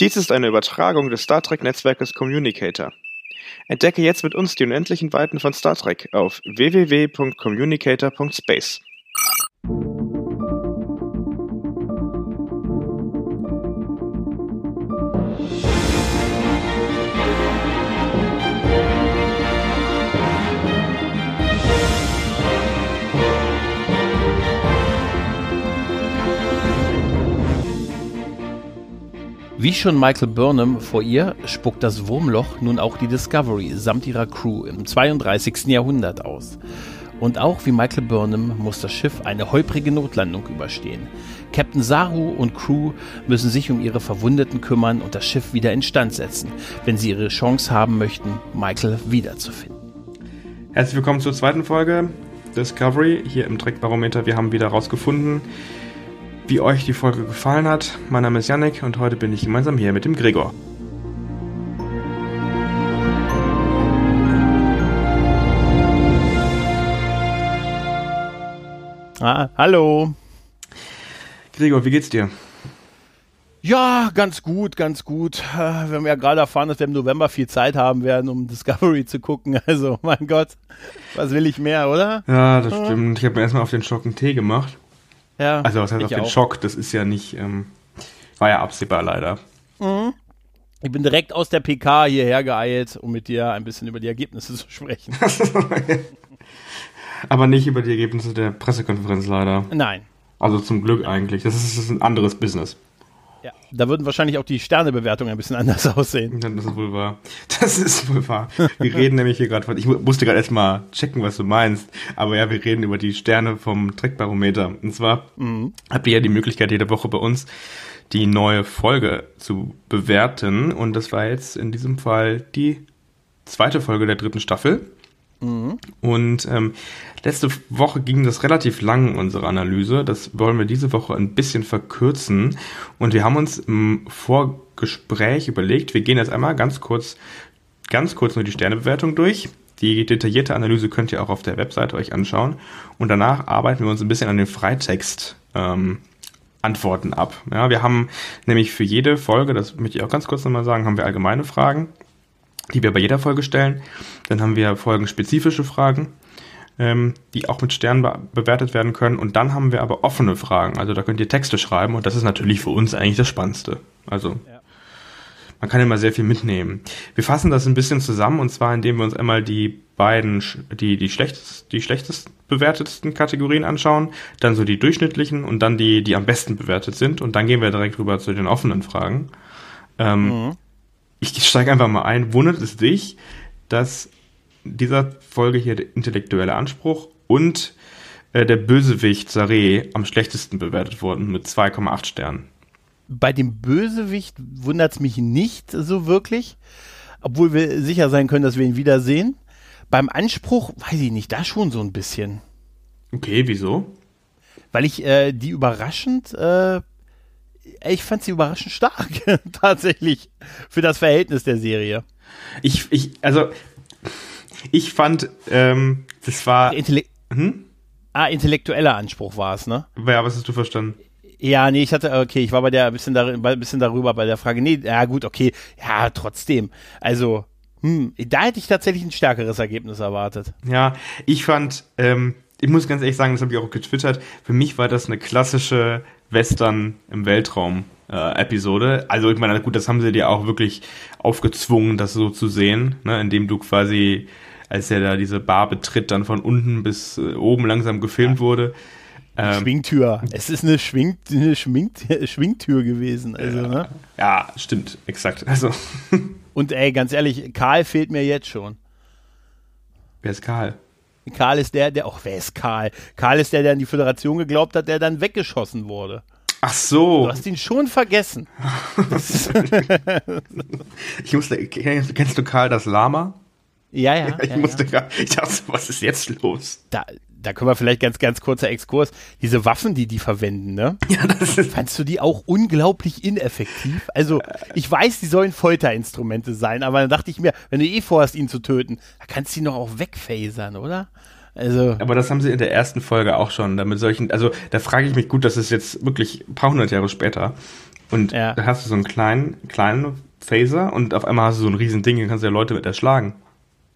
Dies ist eine Übertragung des Star Trek-Netzwerkes Communicator. Entdecke jetzt mit uns die unendlichen Weiten von Star Trek auf www.communicator.space. Wie schon Michael Burnham vor ihr spuckt das Wurmloch nun auch die Discovery samt ihrer Crew im 32. Jahrhundert aus. Und auch wie Michael Burnham muss das Schiff eine holprige Notlandung überstehen. Captain Saru und Crew müssen sich um ihre Verwundeten kümmern und das Schiff wieder instand setzen, wenn sie ihre Chance haben möchten, Michael wiederzufinden. Herzlich willkommen zur zweiten Folge Discovery hier im Trickbarometer. Wir haben wieder herausgefunden, wie euch die Folge gefallen hat. Mein Name ist Yannick und heute bin ich gemeinsam hier mit dem Gregor. Ah, hallo. Gregor, wie geht's dir? Ja, ganz gut, ganz gut. Äh, wir haben ja gerade erfahren, dass wir im November viel Zeit haben werden, um Discovery zu gucken. Also, mein Gott, was will ich mehr, oder? Ja, das stimmt. Ich habe mir erstmal auf den Schock einen Tee gemacht. Ja, Also was heißt auf den auch. Schock? Das ist ja nicht, ähm, war ja absehbar leider. Ich bin direkt aus der PK hierher geeilt, um mit dir ein bisschen über die Ergebnisse zu sprechen. Aber nicht über die Ergebnisse der Pressekonferenz leider. Nein. Also zum Glück eigentlich. Das ist, das ist ein anderes Business. Da würden wahrscheinlich auch die Sternebewertungen ein bisschen anders aussehen. Das ist wohl wahr. Das ist wohl wahr. Wir reden nämlich hier gerade von, ich mu- musste gerade erstmal checken, was du meinst. Aber ja, wir reden über die Sterne vom Trickbarometer. Und zwar habt ihr ja die Möglichkeit, jede Woche bei uns die neue Folge zu bewerten. Und das war jetzt in diesem Fall die zweite Folge der dritten Staffel. Und ähm, letzte Woche ging das relativ lang, unsere Analyse. Das wollen wir diese Woche ein bisschen verkürzen. Und wir haben uns im Vorgespräch überlegt, wir gehen jetzt einmal ganz kurz, ganz kurz nur die Sternebewertung durch. Die detaillierte Analyse könnt ihr auch auf der Webseite euch anschauen. Und danach arbeiten wir uns ein bisschen an den Freitext ähm, Antworten ab. Ja, wir haben nämlich für jede Folge, das möchte ich auch ganz kurz nochmal sagen, haben wir allgemeine Fragen die wir bei jeder Folge stellen. Dann haben wir folgenspezifische Fragen, ähm, die auch mit Sternen be bewertet werden können. Und dann haben wir aber offene Fragen. Also da könnt ihr Texte schreiben und das ist natürlich für uns eigentlich das Spannendste. Also Ja. man kann immer sehr viel mitnehmen. Wir fassen das ein bisschen zusammen und zwar indem wir uns einmal die beiden, die, die schlechtest, die schlechtest bewertetsten Kategorien anschauen, dann so die durchschnittlichen und dann die, die am besten bewertet sind. Und dann gehen wir direkt rüber zu den offenen Fragen. Ähm, ich steige einfach mal ein. Wundert es dich, dass dieser Folge hier der intellektuelle Anspruch und äh, der Bösewicht Saré am schlechtesten bewertet wurden mit 2,8 Sternen? Bei dem Bösewicht wundert es mich nicht so wirklich, obwohl wir sicher sein können, dass wir ihn wiedersehen. Beim Anspruch, weiß ich nicht, da schon so ein bisschen. Okay, wieso? Weil ich äh, die überraschend, äh, ich fand sie überraschend stark, tatsächlich, für das Verhältnis der Serie. Ich, ich, also, ich fand, ähm, das war, Intelle hm? ah, intellektueller Anspruch war es, ne? Ja, was hast du verstanden? Ja, nee, ich hatte, okay, ich war bei der ein bisschen, dar bisschen darüber bei der Frage. Nee, ja gut, okay, ja, trotzdem. Also, hm, da hätte ich tatsächlich ein stärkeres Ergebnis erwartet. Ja, ich fand, ähm, ich muss ganz ehrlich sagen, das habe ich auch getwittert, für mich war das eine klassische Western im Weltraum äh, Episode. Also ich meine, gut, das haben sie dir auch wirklich aufgezwungen, das so zu sehen, ne, indem du quasi, als er da diese Bar betritt, dann von unten bis äh, oben langsam gefilmt wurde. Ähm, Schwingtür. Es ist eine, Schwing eine Schwingt Schwingtür gewesen. Also, ne? ja, stimmt, exakt. Also, Und ey, ganz ehrlich, Karl fehlt mir jetzt schon. wer ist Karl? Karl ist der, der, ach, wer ist Karl? Karl ist der, der an die Föderation geglaubt hat, der dann weggeschossen wurde. Ach so, Du hast ihn schon vergessen. Ich kennst, kennst du Karl das Lama? Ja, ja. Ich ja, musste ja. grad, ich dachte, was ist jetzt los? Da, da können wir vielleicht ganz, ganz kurzer Exkurs. Diese Waffen, die die verwenden, ne? Ja, das ist, Fandst du die auch unglaublich ineffektiv? Also, ich weiß, die sollen Folterinstrumente sein, aber dann dachte ich mir, wenn du eh vorhast, ihn zu töten, da kannst du ihn doch auch wegphasern, oder? Also, Aber das haben sie in der ersten Folge auch schon. Damit solchen, also da frage ich mich gut, das ist jetzt wirklich ein paar hundert Jahre später. Und Ja. da hast du so einen kleinen, kleinen Phaser und auf einmal hast du so ein riesen Ding, dann kannst du ja Leute mit erschlagen.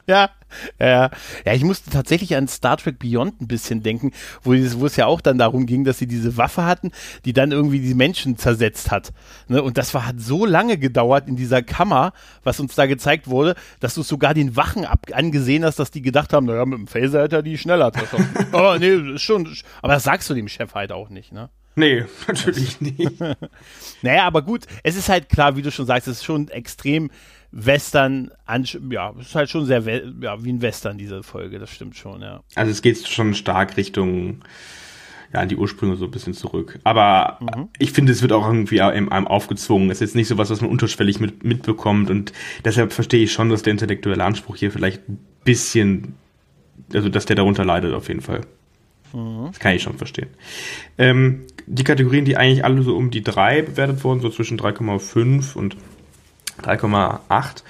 Ja, ja, ja, ich musste tatsächlich an Star Trek Beyond ein bisschen denken, wo, es, wo es ja auch dann darum ging, dass sie diese Waffe hatten, die dann irgendwie die Menschen zersetzt hat. Ne? Und das war, hat so lange gedauert in dieser Kammer, was uns da gezeigt wurde, dass du es sogar den Wachen ab angesehen hast, dass die gedacht haben, naja, mit dem Phaser hätte er die schneller aber nee, ist schon, aber das sagst du dem Chef halt auch nicht, ne? Nee, natürlich nicht. Naja, aber gut, es ist halt klar, wie du schon sagst, es ist schon extrem Western, ja, es ist halt schon sehr, ja, wie ein Western, diese Folge, das stimmt schon, ja. Also es geht schon stark Richtung ja, an die Ursprünge so ein bisschen zurück. Aber ich finde, es wird auch irgendwie einem einem aufgezwungen. Es ist jetzt nicht so was, was man unterschwellig mit, mitbekommt. Und deshalb verstehe ich schon, dass der intellektuelle Anspruch hier vielleicht ein bisschen, also dass der darunter leidet auf jeden Fall. Das kann ich schon verstehen. Ähm, die Kategorien, die eigentlich alle so um die drei bewertet wurden, so zwischen 3,5 und 3,8.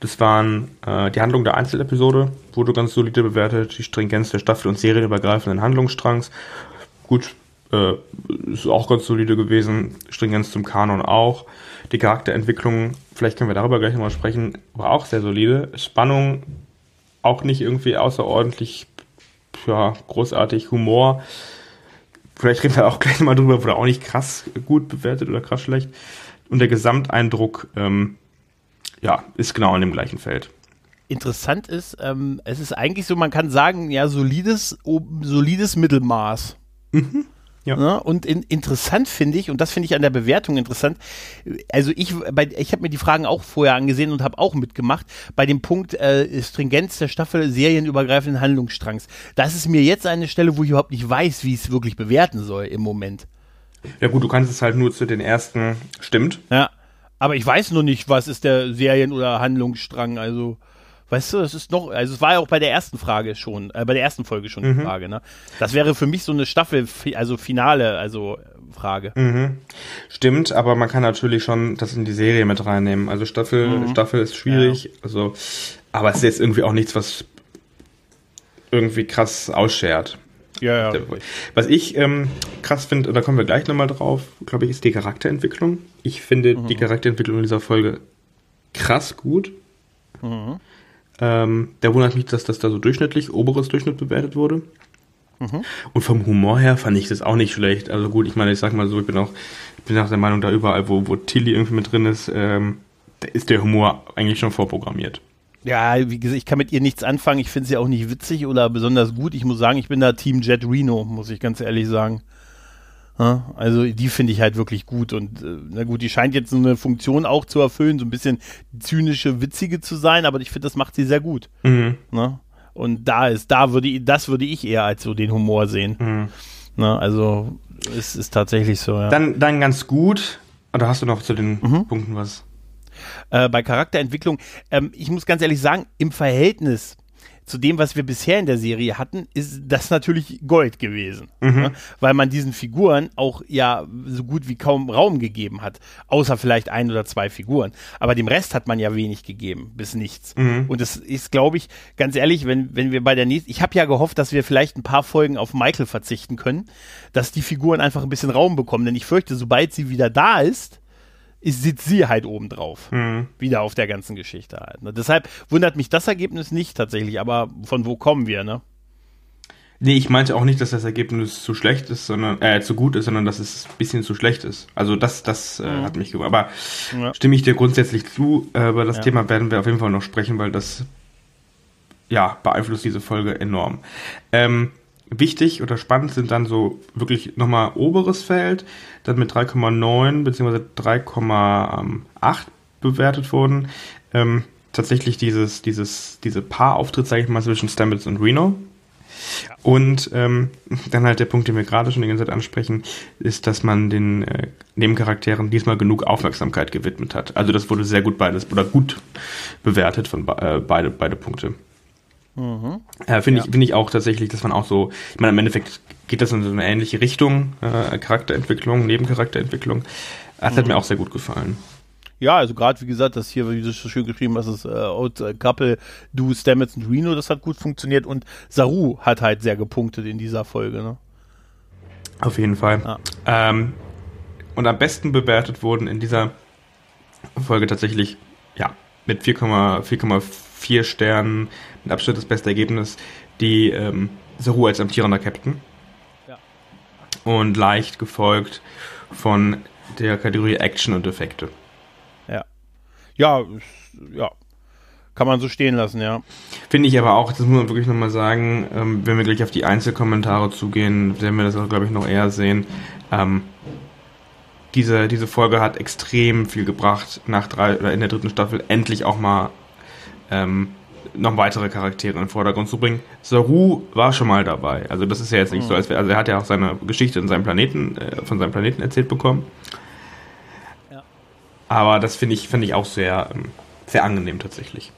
Das waren äh, die Handlung der Einzelepisode, wurde ganz solide bewertet, die Stringenz der Staffel und serienübergreifenden Handlungsstrangs. Gut, äh, ist auch ganz solide gewesen. Stringenz zum Kanon auch. Die Charakterentwicklung, vielleicht können wir darüber gleich nochmal sprechen, war auch sehr solide. Spannung auch nicht irgendwie außerordentlich ja, großartig. Humor, vielleicht reden wir auch gleich mal drüber, wurde auch nicht krass gut bewertet oder krass schlecht. Und der Gesamteindruck, ähm, ja, ist genau in dem gleichen Feld. Interessant ist, ähm, es ist eigentlich so, man kann sagen, ja, solides, oben- solides Mittelmaß. Ja. Ne? Und in, interessant finde ich, und das finde ich an der Bewertung interessant, also ich, bei, ich habe mir die Fragen auch vorher angesehen und habe auch mitgemacht, bei dem Punkt äh, Stringenz der Staffel serienübergreifenden Handlungsstrangs. Das ist mir jetzt eine Stelle, wo ich überhaupt nicht weiß, wie ich es wirklich bewerten soll im Moment. Ja gut, du kannst es halt nur zu den ersten, stimmt. Ja, aber ich weiß noch nicht, was ist der Serien- oder Handlungsstrang, also Weißt du, das ist noch, also es war ja auch bei der ersten Frage schon, äh, bei der ersten Folge schon die Frage, ne? Das wäre für mich so eine Staffel, also Finale, also Frage. Stimmt, aber man kann natürlich schon das in die Serie mit reinnehmen. Also Staffel, Staffel ist schwierig, also, aber es ist jetzt irgendwie auch nichts, was irgendwie krass ausschert. Ja, ja. Was ich ähm, krass finde, und da kommen wir gleich nochmal drauf, glaube ich, ist die Charakterentwicklung. Ich finde die Charakterentwicklung in dieser Folge krass gut. Ähm, da wundert mich, dass das da so durchschnittlich, oberes Durchschnitt bewertet wurde. Und vom Humor her fand ich das auch nicht schlecht. Also gut, ich meine, ich sag mal so, ich bin auch, ich bin auch der Meinung, da überall, wo, wo Tilly irgendwie mit drin ist, ähm, da ist der Humor eigentlich schon vorprogrammiert. Ja, wie gesagt, ich kann mit ihr nichts anfangen. Ich finde sie auch nicht witzig oder besonders gut. Ich muss sagen, ich bin da Team Jet Reno, muss ich ganz ehrlich sagen. Also die finde ich halt wirklich gut und äh, na gut, die scheint jetzt so eine Funktion auch zu erfüllen, so ein bisschen zynische, witzige zu sein, aber ich finde, das macht sie sehr gut. Mhm. Ne? Und da ist, da würde ich, das würde ich eher als so den Humor sehen. Ne? Also es ist tatsächlich so, ja. Dann, dann ganz gut. Oder hast du noch zu den Punkten was? Äh, bei Charakterentwicklung, ähm, ich muss ganz ehrlich sagen, im Verhältnis zu dem, was wir bisher in der Serie hatten, ist das natürlich Gold gewesen. Ne? Weil man diesen Figuren auch ja so gut wie kaum Raum gegeben hat. Außer vielleicht ein oder zwei Figuren. Aber dem Rest hat man ja wenig gegeben, bis nichts. Und es ist, glaube ich, ganz ehrlich, wenn, wenn wir bei der nächsten, ich habe ja gehofft, dass wir vielleicht ein paar Folgen auf Michael verzichten können, dass die Figuren einfach ein bisschen Raum bekommen. Denn ich fürchte, sobald sie wieder da ist, ist, sitzt sie halt oben drauf. Wieder auf der ganzen Geschichte halt. Ne? Deshalb wundert mich das Ergebnis nicht tatsächlich, aber von wo kommen wir, ne? Nee, ich meinte auch nicht, dass das Ergebnis zu schlecht ist, sondern äh, zu gut ist, sondern dass es ein bisschen zu schlecht ist. Also das, das äh, hat mich gewundert. Aber Ja. stimme ich dir grundsätzlich zu. Äh, über das Ja. Thema werden wir auf jeden Fall noch sprechen, weil das ja beeinflusst diese Folge enorm. Ähm, wichtig oder spannend sind dann so wirklich nochmal oberes Feld, dann mit 3,9 bzw. 3,8 bewertet wurden. Ähm, tatsächlich dieses, dieses, diese Paarauftritt, sage ich mal, zwischen Stamets und Reno. Und ähm, dann halt der Punkt, den wir gerade schon die ganze Zeit ansprechen, ist, dass man den äh, Nebencharakteren diesmal genug Aufmerksamkeit gewidmet hat. Also das wurde sehr gut beides oder gut bewertet von äh, beide beide Punkte. Äh, Finde ich, finde ich auch tatsächlich, dass man auch so, ich meine, im Endeffekt geht das in so eine ähnliche Richtung, äh, Charakterentwicklung, Nebencharakterentwicklung. Das hat mir auch sehr gut gefallen. Ja, also gerade wie gesagt, das hier, wie du so schön geschrieben hast, das äh, Old äh, Couple, Du, Stamets und Reno, das hat gut funktioniert und Saru hat halt sehr gepunktet in dieser Folge, ne? Auf jeden Fall. Ja. Ähm, Und am besten bewertet wurden in dieser Folge tatsächlich, ja, mit 4,4 Sternen, mit Abstand das beste Ergebnis, die ähm, Saru als amtierender Captain. Ja. Und leicht gefolgt von der Kategorie Action und Effekte. Ja. Ja, ja. Kann man so stehen lassen, ja. Finde ich aber auch, das muss man wirklich nochmal sagen, ähm, wenn wir gleich auf die Einzelkommentare zugehen, werden wir das auch, glaube ich, noch eher sehen. Ähm, diese, diese Folge hat extrem viel gebracht, nach drei oder in der dritten Staffel endlich auch mal ähm, noch weitere Charaktere in den Vordergrund zu bringen. Saru war schon mal dabei. Also das ist ja jetzt nicht mhm. so, als wäre, also er hat ja auch seine Geschichte in seinem Planeten, äh, von seinem Planeten erzählt bekommen. Ja. Aber das finde ich, finde ich auch sehr, ähm, sehr angenehm tatsächlich.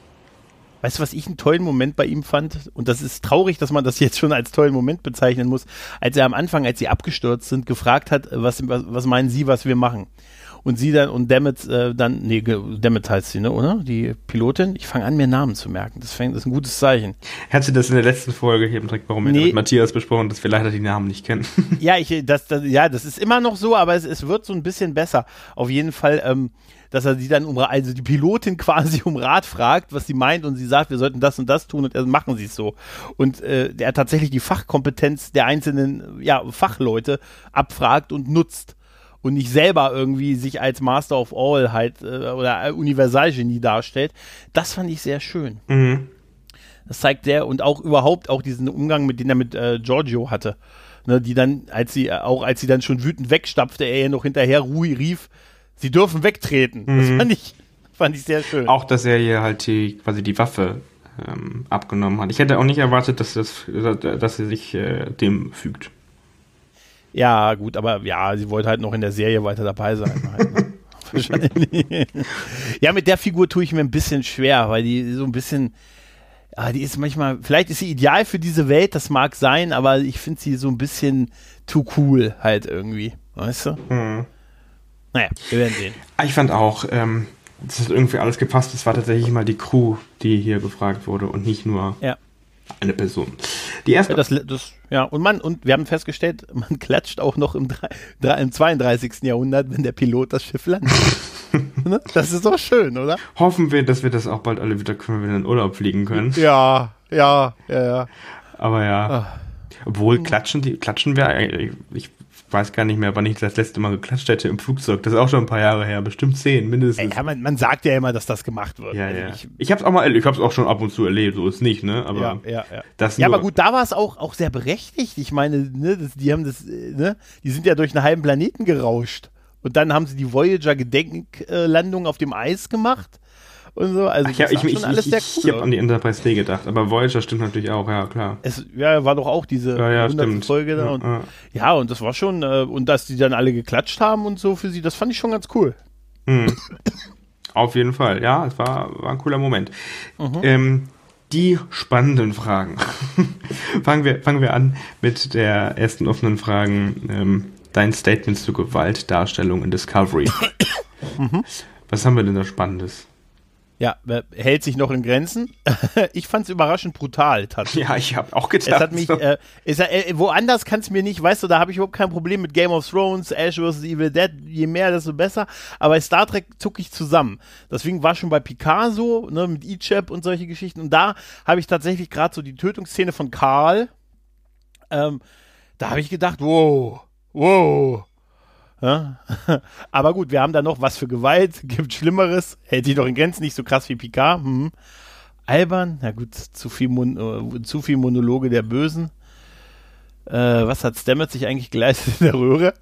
Weißt du, was ich einen tollen Moment bei ihm fand? Und das ist traurig, dass man das jetzt schon als tollen Moment bezeichnen muss. Als er am Anfang, als sie abgestürzt sind, gefragt hat, was, was meinen Sie, was wir machen? Und sie dann, und Dammit äh, dann, nee, Dammit heißt sie, ne, oder? Die Pilotin. Ich fange an, mir Namen zu merken. Das, fängt, das ist ein gutes Zeichen. Hat sie das in der letzten Folge hier im Dreck warum nee. mit Matthias besprochen, dass wir leider die Namen nicht kennen? ja, ich, das, das, ja, das ist immer noch so, aber es, es wird so ein bisschen besser. Auf jeden Fall, ähm, dass er sie dann um, also die Pilotin quasi um Rat fragt, was sie meint und sie sagt, wir sollten das und das tun und er machen sie es so. Und äh, der tatsächlich die Fachkompetenz der einzelnen ja, Fachleute abfragt und nutzt und nicht selber irgendwie sich als Master of All halt äh, oder Universalgenie darstellt. Das fand ich sehr schön. Mhm. Das zeigt der und auch überhaupt auch diesen Umgang, mit dem er mit äh, Giorgio hatte. Ne, die dann, als sie, auch als sie dann schon wütend wegstapfte, er ja noch hinterher Rui rief, sie dürfen wegtreten. Mhm. Das fand ich, fand ich sehr schön. Auch, dass er hier halt die, quasi die Waffe ähm, abgenommen hat. Ich hätte auch nicht erwartet, dass, das, dass er sich äh, dem fügt. Ja, gut, aber ja, sie wollte halt noch in der Serie weiter dabei sein. Halt, ne? ja, mit der Figur tue ich mir ein bisschen schwer, weil die so ein bisschen, ja, die ist manchmal, vielleicht ist sie ideal für diese Welt, das mag sein, aber ich finde sie so ein bisschen too cool halt irgendwie, weißt du? Mhm. Naja, wir werden sehen. Ah, ich fand auch, ähm, das hat irgendwie alles gepasst. Es war tatsächlich mal die Crew, die hier gefragt wurde und nicht nur ja. Eine Person. Die erste. Ja, das, das, ja, und man, und wir haben festgestellt, man klatscht auch noch im, im 32. Jahrhundert, wenn der Pilot das Schiff landet. Ne? das ist doch schön, oder? Hoffen wir, dass wir das auch bald alle wieder können, wenn wir in den Urlaub fliegen können. Ja, ja, ja, ja. Aber ja. Ach. Obwohl klatschen die, klatschen wir, ich weiß gar nicht mehr, wann ich das letzte Mal geklatscht hätte im Flugzeug. Das ist auch schon ein paar Jahre her, bestimmt zehn mindestens. Ja, man, man sagt ja immer, dass das gemacht wird. Ja, also ja. Ich, ich habe es auch mal, ich habe es auch schon ab und zu erlebt, so ist nicht, ne? Aber ja, ja, ja. Das ja, aber gut, da war es auch auch sehr berechtigt. Ich meine, ne, das, die haben das, ne, die sind ja durch einen halben Planeten gerauscht und dann haben sie die Voyager Gedenklandung auf dem Eis gemacht und so. Also Ach, ja, ich, ich, alles ich, sehr cool. Ich habe an die Enterprise D gedacht, aber Voyager stimmt natürlich auch, ja klar. Es ja, war doch auch diese ja, ja, 100. Folge da. Ja, und, ja. ja, und das war schon, äh, und dass die dann alle geklatscht haben und so für sie, das fand ich schon ganz cool. Mhm. Auf jeden Fall, ja, es war, war ein cooler Moment. Mhm. Ähm, die spannenden Fragen. fangen, wir, fangen wir an mit der ersten offenen Fragen. Ähm, dein Statement zur Gewaltdarstellung in Discovery. mhm. Was haben wir denn da Spannendes? Ja, hält sich noch in Grenzen. ich fand es überraschend brutal tatsächlich. Ja, ich habe auch gedacht. Es hat mich, äh, es, äh, woanders kann es mir nicht, weißt du, da habe ich überhaupt kein Problem mit Game of Thrones, Ash vs. Evil Dead, je mehr, desto besser. Aber bei Star Trek zucke ich zusammen. Deswegen war schon bei Picasso, ne, mit Ichab und solche Geschichten. Und da habe ich tatsächlich gerade so die Tötungsszene von Karl. Ähm, da habe ich gedacht, wow, wow ja? Aber gut, wir haben da noch was für Gewalt, gibt Schlimmeres, hält sich doch in Grenzen, nicht so krass wie Picard. Hm. Albern, na gut, zu viel, Mon äh, zu viel Monologe der Bösen. Äh, was hat Stammet sich eigentlich geleistet in der Röhre?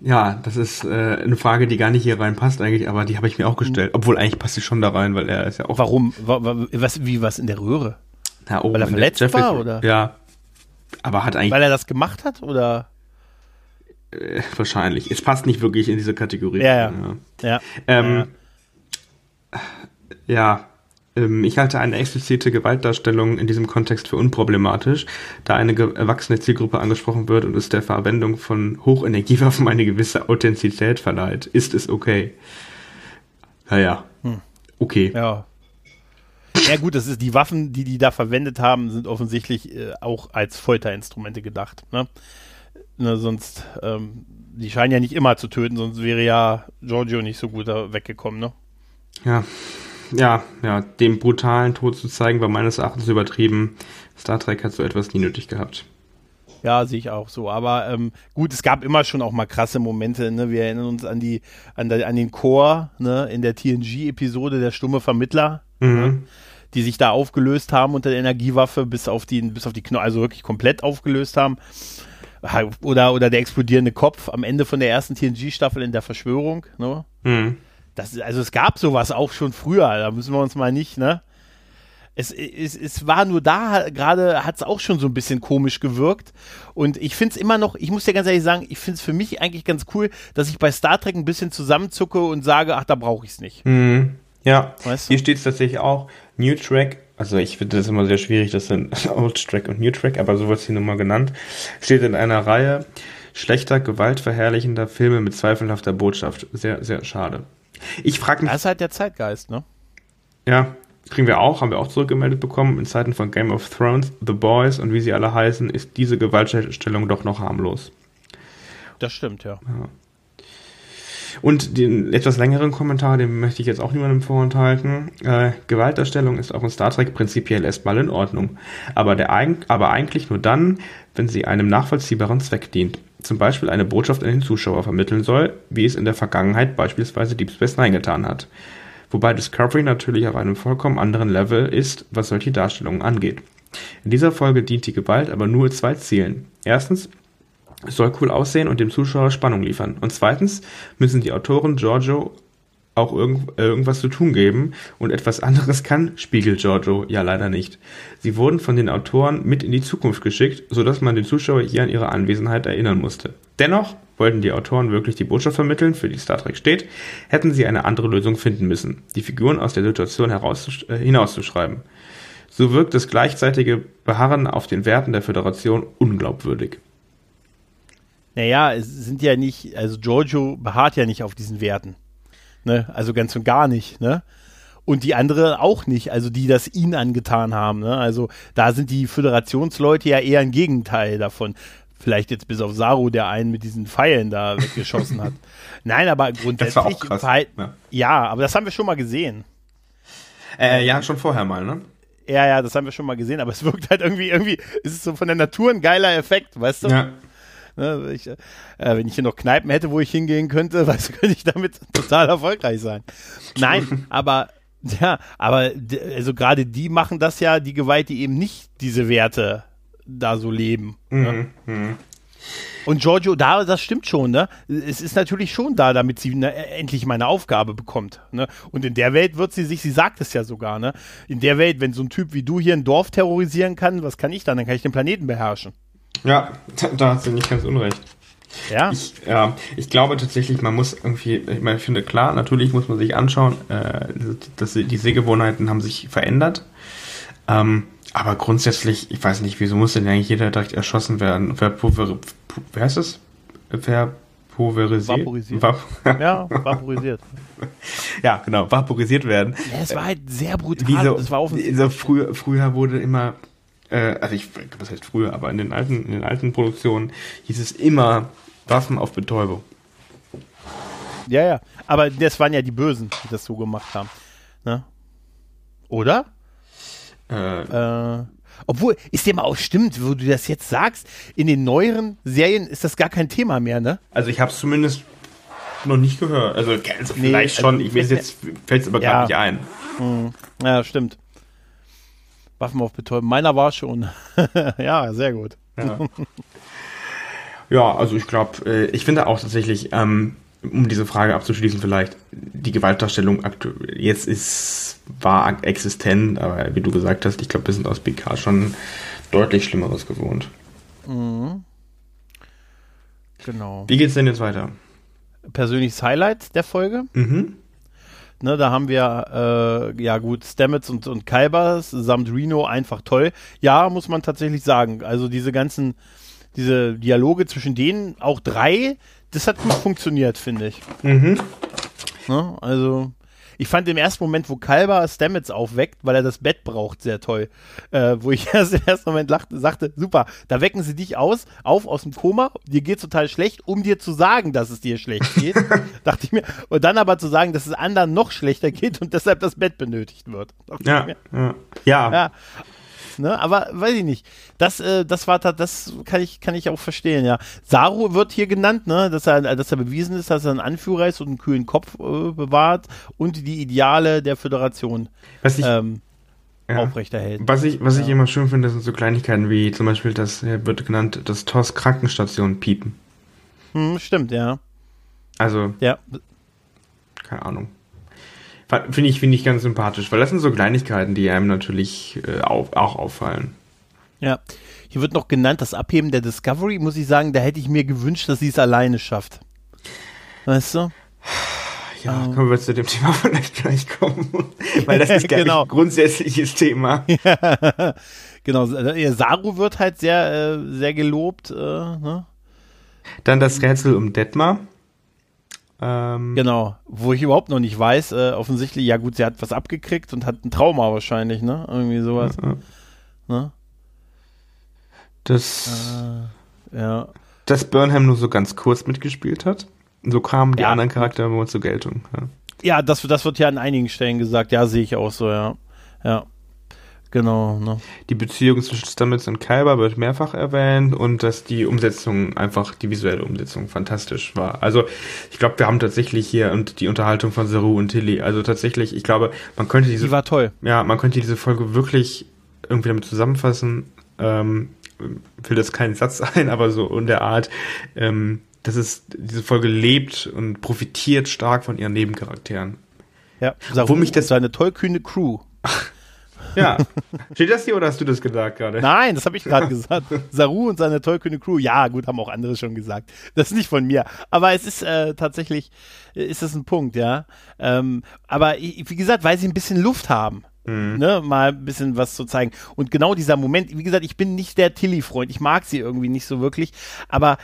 Ja, das ist äh, eine Frage, die gar nicht hier reinpasst eigentlich, aber die habe ich mir auch gestellt. Obwohl eigentlich passt sie schon da rein, weil er ist ja auch. Warum? Was, wie was in der Röhre? Na, oben weil er verletzt war, oder? Ja. Aber hat eigentlich. Weil er das gemacht hat, oder? Äh, wahrscheinlich. Es passt nicht wirklich in diese Kategorie. Ja, ja. Ja, ähm, ja. ja. Ähm, ich halte eine explizite Gewaltdarstellung in diesem Kontext für unproblematisch, da eine erwachsene Zielgruppe angesprochen wird und es der Verwendung von Hochenergiewaffen eine gewisse Authentizität verleiht. Ist es okay? Naja. Hm. Okay. Ja. Ja gut, das ist die Waffen, die die da verwendet haben, sind offensichtlich äh, auch als Folterinstrumente gedacht. Ne? Ne, sonst, ähm, die scheinen ja nicht immer zu töten, sonst wäre ja Giorgio nicht so gut da weggekommen, ne? Ja, ja, ja, dem brutalen Tod zu zeigen, war meines Erachtens übertrieben. Star Trek hat so etwas nie nötig gehabt. Ja, sehe ich auch so. Aber ähm, gut, es gab immer schon auch mal krasse Momente. Ne? Wir erinnern uns an die, an, der, an den Chor ne? in der TNG-Episode der stumme Vermittler, mhm. ne? die sich da aufgelöst haben unter der Energiewaffe bis auf die, bis auf die Knochen, also wirklich komplett aufgelöst haben. Oder, oder der explodierende Kopf am Ende von der ersten TNG-Staffel in der Verschwörung. Ne? Mhm. Das, also es gab sowas auch schon früher, da müssen wir uns mal nicht, ne? Es, es, es war nur da, gerade hat es auch schon so ein bisschen komisch gewirkt. Und ich finde es immer noch, ich muss dir ganz ehrlich sagen, ich finde es für mich eigentlich ganz cool, dass ich bei Star Trek ein bisschen zusammenzucke und sage, ach, da brauche ich es nicht. Mhm. Ja, weißt du? hier steht es tatsächlich auch, New Track, also ich finde das immer sehr schwierig, das sind Old Track und New Track, aber so wird es hier nun mal genannt, steht in einer Reihe schlechter, gewaltverherrlichender Filme mit zweifelhafter Botschaft. Sehr, sehr schade. Ich frage mich. Das ist halt der Zeitgeist, ne? Ja, kriegen wir auch, haben wir auch zurückgemeldet bekommen. In Zeiten von Game of Thrones, The Boys und wie sie alle heißen, ist diese Gewaltstellung doch noch harmlos. Das stimmt, ja. ja. Und den etwas längeren Kommentar, den möchte ich jetzt auch niemandem vorenthalten. Äh, Gewaltdarstellung ist auch in Star Trek prinzipiell erstmal in Ordnung. Aber, der, aber eigentlich nur dann, wenn sie einem nachvollziehbaren Zweck dient. Zum Beispiel eine Botschaft an den Zuschauer vermitteln soll, wie es in der Vergangenheit beispielsweise Deep Space Nine getan hat. Wobei Discovery natürlich auf einem vollkommen anderen Level ist, was solche Darstellungen angeht. In dieser Folge dient die Gewalt aber nur zwei Zielen. Erstens, soll cool aussehen und dem Zuschauer Spannung liefern. Und zweitens müssen die Autoren Giorgio auch irgend, äh, irgendwas zu tun geben und etwas anderes kann Spiegel Giorgio ja leider nicht. Sie wurden von den Autoren mit in die Zukunft geschickt, sodass man den Zuschauer hier an ihre Anwesenheit erinnern musste. Dennoch wollten die Autoren wirklich die Botschaft vermitteln, für die Star Trek steht, hätten sie eine andere Lösung finden müssen, die Figuren aus der Situation heraus, äh, hinauszuschreiben. So wirkt das gleichzeitige Beharren auf den Werten der Föderation unglaubwürdig. Naja, es sind ja nicht, also Giorgio beharrt ja nicht auf diesen Werten. Ne? Also ganz und gar nicht, ne? Und die andere auch nicht, also die das ihn angetan haben. Ne? Also da sind die Föderationsleute ja eher ein Gegenteil davon. Vielleicht jetzt bis auf Saru, der einen mit diesen Pfeilen da weggeschossen hat. Nein, aber grundsätzlich. Das war auch krass, Fall, ja. ja, aber das haben wir schon mal gesehen. Äh, ja, schon vorher mal, ne? Ja, ja, das haben wir schon mal gesehen, aber es wirkt halt irgendwie, irgendwie, ist es so von der Natur ein geiler Effekt, weißt du? Ja. Ne, ich, äh, wenn ich hier noch Kneipen hätte, wo ich hingehen könnte, du, könnte ich damit total erfolgreich sein. Nein, aber ja, aber also gerade die machen das ja, die Gewalt, die eben nicht diese Werte da so leben. Ne? Mhm, ne? Und Giorgio, da, das stimmt schon, ne? Es ist natürlich schon da, damit sie ne, endlich meine Aufgabe bekommt. Ne? Und in der Welt wird sie sich, sie sagt es ja sogar, ne? In der Welt, wenn so ein Typ wie du hier ein Dorf terrorisieren kann, was kann ich dann? Dann kann ich den Planeten beherrschen. Ja, da hat sie nicht ganz unrecht. Ja. Ich, ja, ich glaube tatsächlich, man muss irgendwie, ich meine, ich finde klar, natürlich muss man sich anschauen, äh, dass die Sehgewohnheiten haben sich verändert. Ähm, aber grundsätzlich, ich weiß nicht, wieso muss denn eigentlich jeder direkt erschossen werden? Verpulver, wer heißt das? Verpulverisiert? Vaporisiert. Vap ja, vaporisiert. ja, genau, vaporisiert werden. Ja, es war halt sehr brutal. Wie so, das war so früher, früher wurde immer äh, also ich, was heißt früher, aber in den alten, in den alten Produktionen hieß es immer Waffen auf Betäubung. Ja, ja. Aber das waren ja die Bösen, die das so gemacht haben. Ne? Oder? Äh, äh, obwohl, ist dem auch stimmt, wo du das jetzt sagst, in den neueren Serien ist das gar kein Thema mehr, ne? Also ich habe es zumindest noch nicht gehört. Also, also nee, vielleicht also schon, ich weiß jetzt, fällt es aber ja. gerade nicht ein. Hm. Ja, stimmt. Waffen auf Betäuben. Meiner war schon. ja, sehr gut. Ja, ja also ich glaube, äh, ich finde auch tatsächlich, ähm, um diese Frage abzuschließen, vielleicht die Gewaltdarstellung jetzt ist, war existent, aber wie du gesagt hast, ich glaube, wir sind aus BK schon deutlich Schlimmeres gewohnt. Mhm. Genau. Wie geht's denn jetzt weiter? Persönliches Highlight der Folge? Mhm. Ne, da haben wir, äh, ja gut, Stamets und, und Kalbers samt Reno einfach toll. Ja, muss man tatsächlich sagen. Also diese ganzen, diese Dialoge zwischen denen, auch drei, das hat gut funktioniert, finde ich. Mhm. Ne, also, Ich fand im ersten Moment, wo Kalber Stamets aufweckt, weil er das Bett braucht, sehr toll. Äh, wo ich erst im ersten Moment lachte, sagte, super, da wecken sie dich aus, auf aus dem Koma, dir geht's total schlecht, um dir zu sagen, dass es dir schlecht geht. dachte ich mir. Und dann aber zu sagen, dass es anderen noch schlechter geht und deshalb das Bett benötigt wird. Ja, ja, ja. ja. Ne? Aber weiß ich nicht. Das, äh, das war das kann ich, kann ich auch verstehen, ja. Saru wird hier genannt, ne, dass er, dass er bewiesen ist, dass er ein Anführer ist und einen kühlen Kopf äh, bewahrt und die Ideale der Föderation was ich, ähm, ja. aufrechterhält. Was ich, was Ja. ich immer schön finde, sind so Kleinigkeiten wie zum Beispiel, das äh, wird genannt, das TOS Krankenstation piepen. Hm, stimmt, ja. Also, Ja, keine Ahnung. Finde ich, finde ich ganz sympathisch, weil das sind so Kleinigkeiten, die einem natürlich äh, auf, auch auffallen. ja. Hier wird noch genannt, das Abheben der Discovery, muss ich sagen, da hätte ich mir gewünscht, dass sie es alleine schafft. Weißt du? Ja, Ähm. können wir zu dem Thema vielleicht gleich kommen. Weil das ist, Genau. ein grundsätzliches Thema. genau, Saru wird halt sehr, äh, sehr gelobt, äh, ne? Dann das Rätsel um Detmar. Ähm, Genau, wo ich überhaupt noch nicht weiß, äh, offensichtlich, ja gut, sie hat was abgekriegt und hat ein Trauma wahrscheinlich, ne? Irgendwie sowas, äh, ne? Das, Äh, ja. dass Burnham nur so ganz kurz mitgespielt hat. So kamen die Ja. anderen Charaktere immer zur Geltung. Ja. Ja, das, das wird ja an einigen Stellen gesagt, ja, sehe ich auch so, ja. Ja. Genau, ne? Die Beziehung zwischen Stamets und Kyber wird mehrfach erwähnt und dass die Umsetzung einfach, die visuelle Umsetzung fantastisch war. Also ich glaube, wir haben tatsächlich hier und die Unterhaltung von Saru und Tilly. Also tatsächlich, ich glaube, man könnte diese Die war toll. Ja, man könnte diese Folge wirklich irgendwie damit zusammenfassen. Ähm, will das keinen Satz sein, aber so in der Art, ähm, dass es diese Folge lebt und profitiert stark von ihren Nebencharakteren. Ja. Saru mich das- seine tollkühne Crew. Ja. Steht das hier oder hast du das gesagt gerade? Nein, das habe ich gerade gesagt. Saru und seine tollkühne Crew. Ja, gut, haben auch andere schon gesagt. Das ist nicht von mir. Aber es ist äh, tatsächlich, ist das ein Punkt, ja. Ähm, aber wie gesagt, weil sie ein bisschen Luft haben. Ne, mal ein bisschen was zu zeigen. Und genau dieser Moment, wie gesagt, ich bin nicht der Tilly-Freund. Ich mag sie irgendwie nicht so wirklich. Aber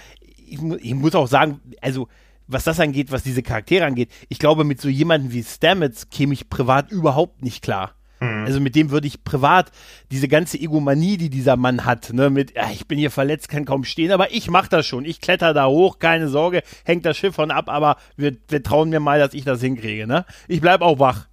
ich, mu ich muss auch sagen, also was das angeht, was diese Charaktere angeht, ich glaube, mit so jemandem wie Stamets käme ich privat überhaupt nicht klar. Also mit dem würde ich privat diese ganze Egomanie, die dieser Mann hat, ne, mit, ja, ich bin hier verletzt, kann kaum stehen, aber ich mach das schon. Ich kletter da hoch, keine Sorge, hängt das Schiff von ab, aber wir, wir trauen mir mal, dass ich das hinkriege, ne? Ich bleib auch wach.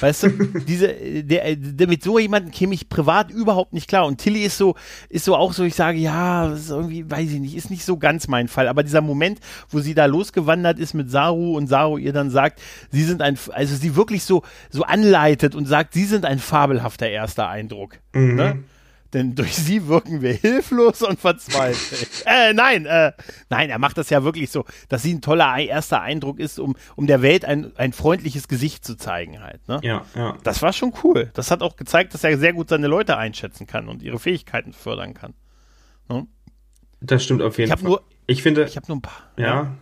Weißt du, diese, der, der, mit so jemandem käme ich privat überhaupt nicht klar. Und Tilly ist so, ist so auch so, ich sage, ja, das ist irgendwie, weiß ich nicht, ist nicht so ganz mein Fall. Aber dieser Moment, wo sie da losgewandert ist mit Saru und Saru ihr dann sagt, sie sind ein, also sie wirklich so, so anleitet und sagt, sie sind ein fabelhafter erster Eindruck. Ne? Denn durch sie wirken wir hilflos und verzweifelt. äh, nein, äh, nein, er macht das ja wirklich so, dass sie ein toller erster Eindruck ist, um, um der Welt ein, ein freundliches Gesicht zu zeigen halt. Ne? Ja, ja. Das war schon cool. Das hat auch gezeigt, dass er sehr gut seine Leute einschätzen kann und ihre Fähigkeiten fördern kann. Das stimmt auf jeden Ich Fall. nur, ich finde, ich habe nur ein paar. ja,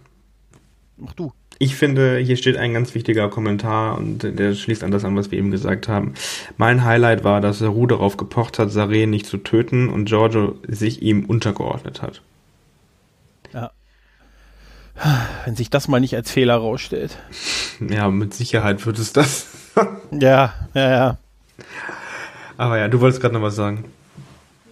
Mach du. Ich finde, hier steht ein ganz wichtiger Kommentar und der schließt an das an, was wir eben gesagt haben. Mein Highlight war, dass Saru darauf gepocht hat, Saren nicht zu töten und Giorgio sich ihm untergeordnet hat. Wenn sich das mal nicht als Fehler rausstellt. Ja, mit Sicherheit wird es das. Ja, ja, ja. Aber ja, du wolltest gerade noch was sagen.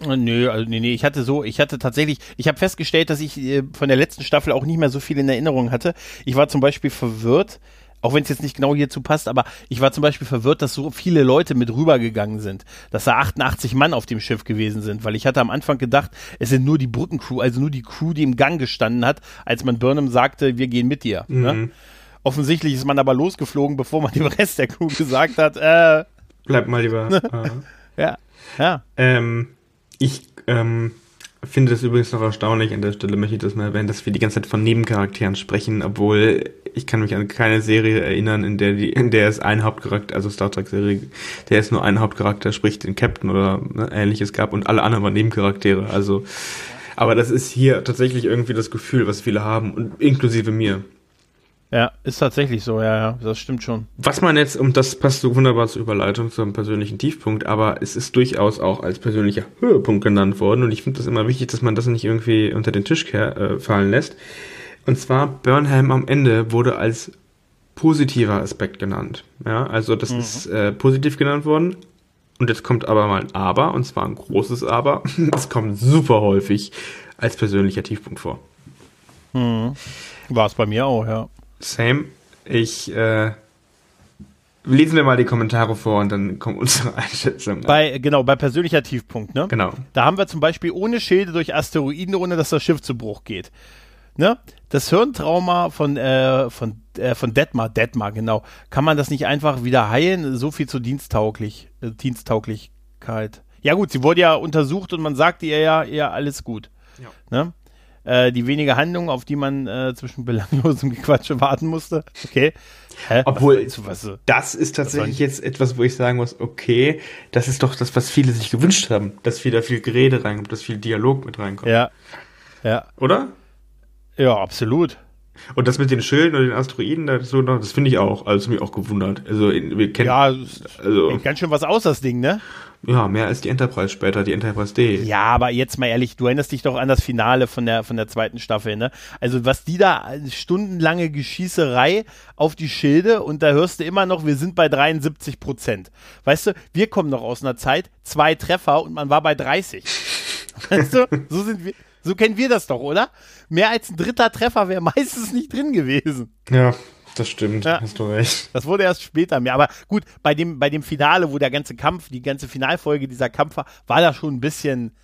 Nö, also nee, nee, ich hatte so, ich hatte tatsächlich, ich habe festgestellt, dass ich äh, von der letzten Staffel auch nicht mehr so viel in Erinnerung hatte. Ich war zum Beispiel verwirrt, auch wenn es jetzt nicht genau hierzu passt, aber ich war zum Beispiel verwirrt, dass so viele Leute mit rübergegangen sind, dass da 88 Mann auf dem Schiff gewesen sind, weil ich hatte am Anfang gedacht, es sind nur die Brückencrew, also nur die Crew, die im Gang gestanden hat, als man Burnham sagte, wir gehen mit dir. Ne? Offensichtlich ist man aber losgeflogen, bevor man dem Rest der Crew gesagt hat, äh, Bleib mal lieber. äh. ja, ja, Ähm, ich ähm, finde es übrigens noch erstaunlich, an der Stelle möchte ich das mal erwähnen, dass wir die ganze Zeit von Nebencharakteren sprechen, obwohl ich kann mich an keine Serie erinnern, in der die, in der es ein Hauptcharakter, also Star Trek Serie, der es nur einen Hauptcharakter, sprich den Captain oder ne, ähnliches gab und alle anderen waren Nebencharaktere. Also, aber das ist hier tatsächlich irgendwie das Gefühl, was viele haben und inklusive mir. Ja, ist tatsächlich so, ja, ja, das stimmt schon. Was man jetzt, und das passt so wunderbar zur Überleitung zum persönlichen Tiefpunkt, aber es ist durchaus auch als persönlicher Höhepunkt genannt worden und ich finde das immer wichtig, dass man das nicht irgendwie unter den Tisch äh, fallen lässt. Und zwar Burnham am Ende wurde als positiver Aspekt genannt. Ja, also das mhm. ist äh, positiv genannt worden. Und jetzt kommt aber mal ein Aber, und zwar ein großes Aber. Es kommt super häufig als persönlicher Tiefpunkt vor. Mhm. War es bei mir auch, ja. Same. Ich äh, lesen wir mal die Kommentare vor und dann kommt unsere Einschätzung. Bei, genau, bei persönlicher Tiefpunkt, ne? Genau. Da haben wir zum Beispiel ohne Schilde durch Asteroiden, ohne dass das Schiff zu Bruch geht. Ne? Das Hirntrauma von, äh, von, äh, von Detmar, Detmar, genau. Kann man das nicht einfach wieder heilen? So viel zur Dienstauglich, äh, Diensttauglichkeit. Ja gut, sie wurde ja untersucht und man sagte ihr ja, ja, alles gut. Ja. Ne? Äh, die wenige Handlung, auf die man äh, zwischen belanglosem Gequatsche warten musste. Okay. Hä? Obwohl, was, was, das ist tatsächlich jetzt etwas, wo ich sagen muss, okay, das ist doch das, was viele sich gewünscht haben, dass wieder viel Gerede reinkommt, dass viel Dialog mit reinkommt. Ja. Ja. Oder? Ja, absolut. Und das mit den Schilden und den Asteroiden, das, so das finde ich auch, also mich auch gewundert. Also wir kennen ja, also ganz schön was aus das Ding, ne? Ja, mehr als die Enterprise später, die Enterprise D. Ja, aber jetzt mal ehrlich, du erinnerst dich doch an das Finale von der von der zweiten Staffel, ne? Also was die da stundenlange Geschießerei auf die Schilde und da hörst du immer noch, wir sind bei 73 Prozent. Weißt du, wir kommen noch aus einer Zeit, zwei Treffer und man war bei 30. weißt du, so sind wir. So kennen wir das doch, oder? Mehr als ein dritter Treffer wäre meistens nicht drin gewesen. Ja, das stimmt, ja. hast du recht. Das wurde erst später mehr. Aber gut, bei dem, bei dem Finale, wo der ganze Kampf, die ganze Finalfolge dieser Kampf war, war das schon ein bisschen,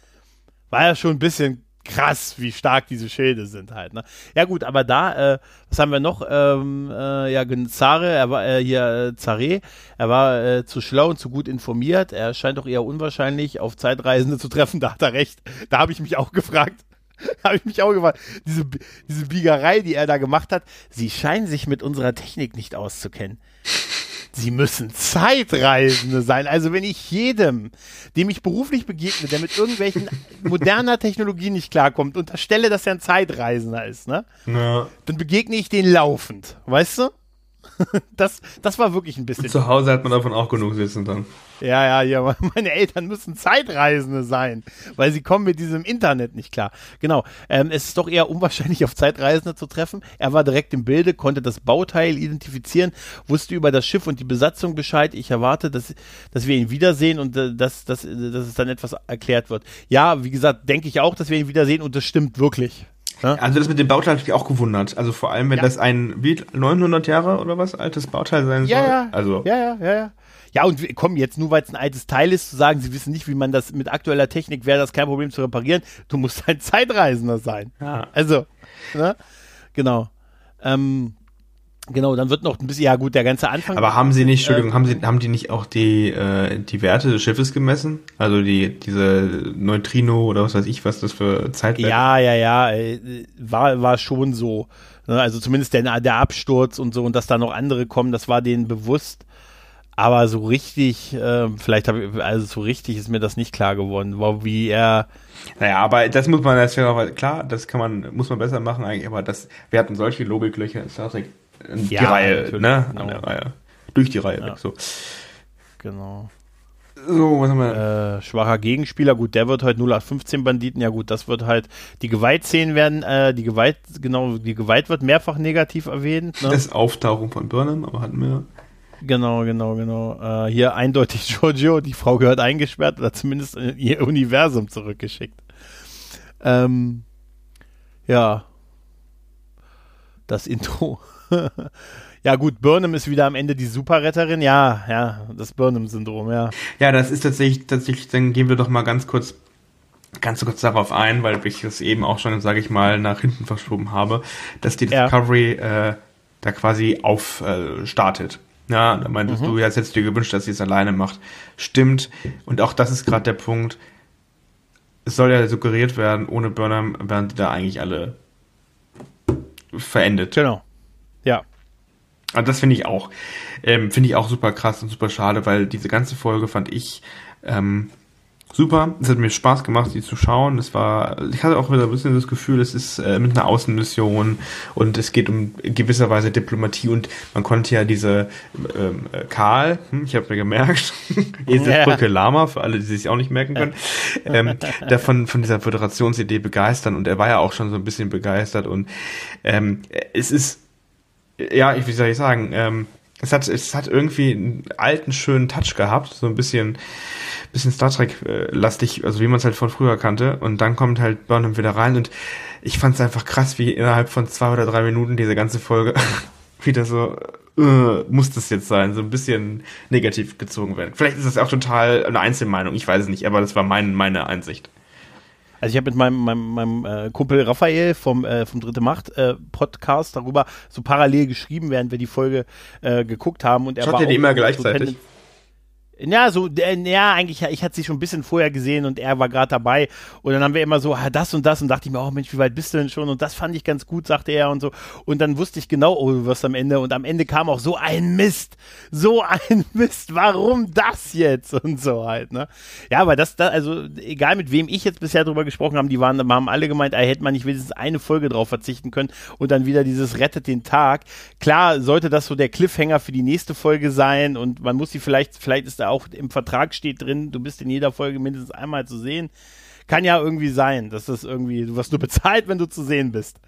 war ja schon ein bisschen krass, wie stark diese Schilde sind halt. Ne? Ja gut, aber da, äh, was haben wir noch? Ähm, äh, ja, Zare, er war äh, hier äh, Zare, er war äh, zu schlau und zu gut informiert. Er scheint doch eher unwahrscheinlich, auf Zeitreisende zu treffen. Da hat er recht. Da habe ich mich auch gefragt. habe ich mich auch gefragt. Diese, diese Biegerei, die er da gemacht hat, sie scheinen sich mit unserer Technik nicht auszukennen. Sie müssen Zeitreisende sein. Also wenn ich jedem, dem ich beruflich begegne, der mit irgendwelchen moderner Technologie nicht klarkommt, unterstelle, dass er ein Zeitreisender ist, ne? Ja. Dann begegne ich den laufend, weißt du? das, das war wirklich ein bisschen. Zu Hause hat man davon auch genug wissen dann. Ja, ja, ja, meine Eltern müssen Zeitreisende sein, weil sie kommen mit diesem Internet nicht klar. Genau, ähm, es ist doch eher unwahrscheinlich, auf Zeitreisende zu treffen. Er war direkt im Bilde, konnte das Bauteil identifizieren, wusste über das Schiff und die Besatzung Bescheid. Ich erwarte, dass, dass wir ihn wiedersehen und äh, dass, dass, dass es dann etwas erklärt wird. Ja, wie gesagt, denke ich auch, dass wir ihn wiedersehen und das stimmt wirklich. Ja? Also das mit dem Bauteil hat mich auch gewundert. Also vor allem, wenn ja. das ein wie 900 Jahre oder was altes Bauteil sein ja, soll. Ja, also ja, ja, ja, ja. Ja, und komm, jetzt nur weil es ein altes Teil ist, zu sagen, sie wissen nicht, wie man das mit aktueller Technik wäre das kein Problem zu reparieren. Du musst ein Zeitreisender sein. Ja. Also, ne? Genau. Ähm, Genau, dann wird noch ein bisschen, ja gut, der ganze Anfang. Aber haben sie nicht, Entschuldigung, äh, haben sie, haben die nicht auch die, äh, die Werte des Schiffes gemessen? Also die, diese Neutrino oder was weiß ich, was das für Zeitwerte? Ja, ja, ja, äh, war, war schon so. Ne? Also zumindest der, der Absturz und so und dass da noch andere kommen, das war denen bewusst. Aber so richtig, äh, vielleicht habe ich, also so richtig ist mir das nicht klar geworden, wie er. Naja, aber das muss man, das ja klar, das kann man, muss man besser machen eigentlich, aber das, wir hatten solche Logiklöcher in Star Trek die ja, Reihe, ne? Genau. An der Reihe. Durch die Reihe ja. weg, so. Genau. So, was haben wir? Äh, schwacher Gegenspieler, gut, der wird halt 0815 Banditen, ja gut, das wird halt, die Gewaltszenen werden, äh, die Gewalt, genau, die Gewalt wird mehrfach negativ erwähnt. Ne? Das Auftauchen von Burnham, aber hatten wir. Genau, genau, genau. Äh, hier eindeutig Giorgio, die Frau gehört eingesperrt oder zumindest in ihr Universum zurückgeschickt. Ähm, ja. Das Intro. ja, gut, Burnham ist wieder am Ende die Superretterin. Ja, ja, das Burnham-Syndrom, ja. Ja, das ist tatsächlich, tatsächlich, dann gehen wir doch mal ganz kurz, ganz kurz darauf ein, weil ich das eben auch schon, sage ich mal, nach hinten verschoben habe, dass die Discovery ja. äh, da quasi aufstartet. Äh, ja, da meintest mhm. du, ja, hättest du dir gewünscht, dass sie es alleine macht. Stimmt. Und auch das ist gerade der Punkt. Es soll ja suggeriert werden, ohne Burnham wären die da eigentlich alle verendet. Genau. Und das finde ich auch, ähm, finde ich auch super krass und super schade, weil diese ganze Folge fand ich ähm, super. Es hat mir Spaß gemacht, sie zu schauen. Es war, ich hatte auch wieder ein bisschen das Gefühl, es ist äh, mit einer Außenmission und es geht um gewisser Weise Diplomatie und man konnte ja diese ähm, äh, Karl, hm, ich habe mir gemerkt, Eselsbrücke ja. Lama, für alle, die sich auch nicht merken können, ähm, davon von dieser Föderationsidee begeistern und er war ja auch schon so ein bisschen begeistert und ähm, es ist ja, ich, wie soll ich sagen, ähm, es hat, es hat irgendwie einen alten, schönen Touch gehabt, so ein bisschen, bisschen Star Trek-lastig, also wie man es halt von früher kannte. Und dann kommt halt Burnham wieder rein und ich fand es einfach krass, wie innerhalb von zwei oder drei Minuten diese ganze Folge wieder so, äh, muss das jetzt sein, so ein bisschen negativ gezogen werden. Vielleicht ist das auch total eine Einzelmeinung, ich weiß es nicht, aber das war mein, meine Einsicht. Also ich habe mit meinem, meinem, meinem äh, Kumpel Raphael vom, äh, vom Dritte Macht äh, Podcast darüber so parallel geschrieben, während wir die Folge äh, geguckt haben. Und er Schaut war ihr die immer so gleichzeitig? Tenden- Ja, so, äh, ja, eigentlich, ich hatte sie schon ein bisschen vorher gesehen und er war gerade dabei. Und dann haben wir immer so, ah, das und das und dachte ich mir, oh Mensch, wie weit bist du denn schon? Und das fand ich ganz gut, sagte er und so. Und dann wusste ich genau, oh, du wirst am Ende. Und am Ende kam auch so ein Mist. So ein Mist. Warum das jetzt? Und so halt, ne? Ja, aber das, da, also, egal mit wem ich jetzt bisher drüber gesprochen habe, die waren, haben alle gemeint, ey, hätte man nicht wenigstens eine Folge drauf verzichten können und dann wieder dieses rettet den Tag. Klar, sollte das so der Cliffhanger für die nächste Folge sein und man muss sie vielleicht, vielleicht ist da auch im Vertrag steht drin, du bist in jeder Folge mindestens einmal zu sehen. Kann ja irgendwie sein, dass das irgendwie, du wirst nur bezahlt, wenn du zu sehen bist.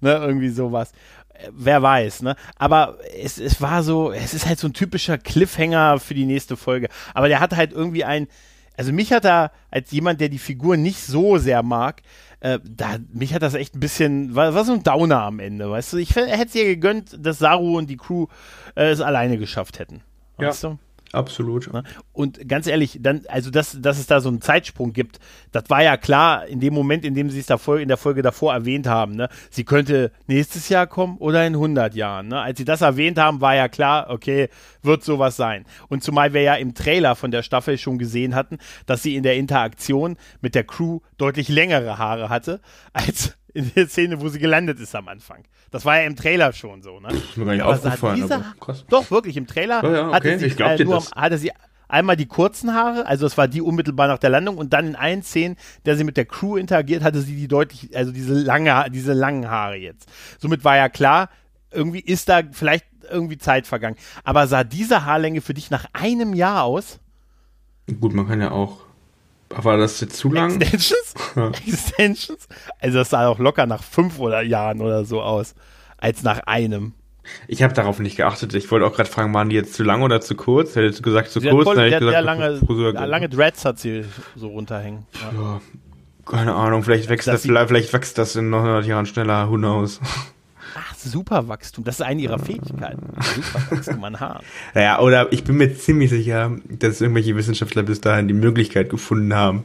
Ne, irgendwie sowas. Äh, Wer weiß, ne? Aber es, es war so, es ist halt so ein typischer Cliffhanger für die nächste Folge. Aber der hat halt irgendwie ein, also mich hat er als jemand, der die Figur nicht so sehr mag, äh, da, mich hat das echt ein bisschen, war, war so ein Downer am Ende, weißt du? Ich hätte es ihr gegönnt, dass Saru und die Crew äh, es alleine geschafft hätten. Ja. Weißt du? Absolut. Ne? Und ganz ehrlich, dann, also dass, dass es da so einen Zeitsprung gibt, das war ja klar in dem Moment, in dem sie es da Folge, in der Folge davor erwähnt haben. Ne? Sie könnte nächstes Jahr kommen oder in 100 Jahren. Ne? Als sie das erwähnt haben, war ja klar, okay, wird sowas sein. Und zumal wir ja im Trailer von der Staffel schon gesehen hatten, dass sie in der Interaktion mit der Crew deutlich längere Haare hatte, als in der Szene, wo sie gelandet ist am Anfang. Das war ja im Trailer schon so. Ne? Ist mir gar nicht Aber aufgefallen. dieser- aber. Doch, wirklich, im Trailer Ja, ja, hatte okay, sie, ich glaub äh, nur, das. hatte sie einmal die kurzen Haare, also es war die unmittelbar nach der Landung und dann in allen Szenen, der sie mit der Crew interagiert, hatte sie die deutlich, also diese lange, diese langen Haare jetzt. Somit war ja klar, irgendwie ist da vielleicht irgendwie Zeit vergangen. Aber sah diese Haarlänge für dich nach einem Jahr aus? Gut, man kann ja auch. War das jetzt zu lang? Extensions? Ja. Extensions? Also das sah auch locker nach fünf oder Jahren oder so aus, als nach einem. Ich habe darauf nicht geachtet. Ich wollte auch gerade fragen, waren die jetzt zu lang oder zu kurz? Hättest du gesagt zu Sie kurz? voll, dann hätte ich gesagt, lange, Friseur lange Dreads hat sie so runterhängen. Ja. Ja, keine Ahnung, vielleicht wächst das, vielleicht, vielleicht wächst das in 900 Jahren schneller, who knows. Ach, Superwachstum, das ist eine ihrer Fähigkeiten. Superwachstum an Haaren. Naja, oder ich bin mir ziemlich sicher, dass irgendwelche Wissenschaftler bis dahin die Möglichkeit gefunden haben,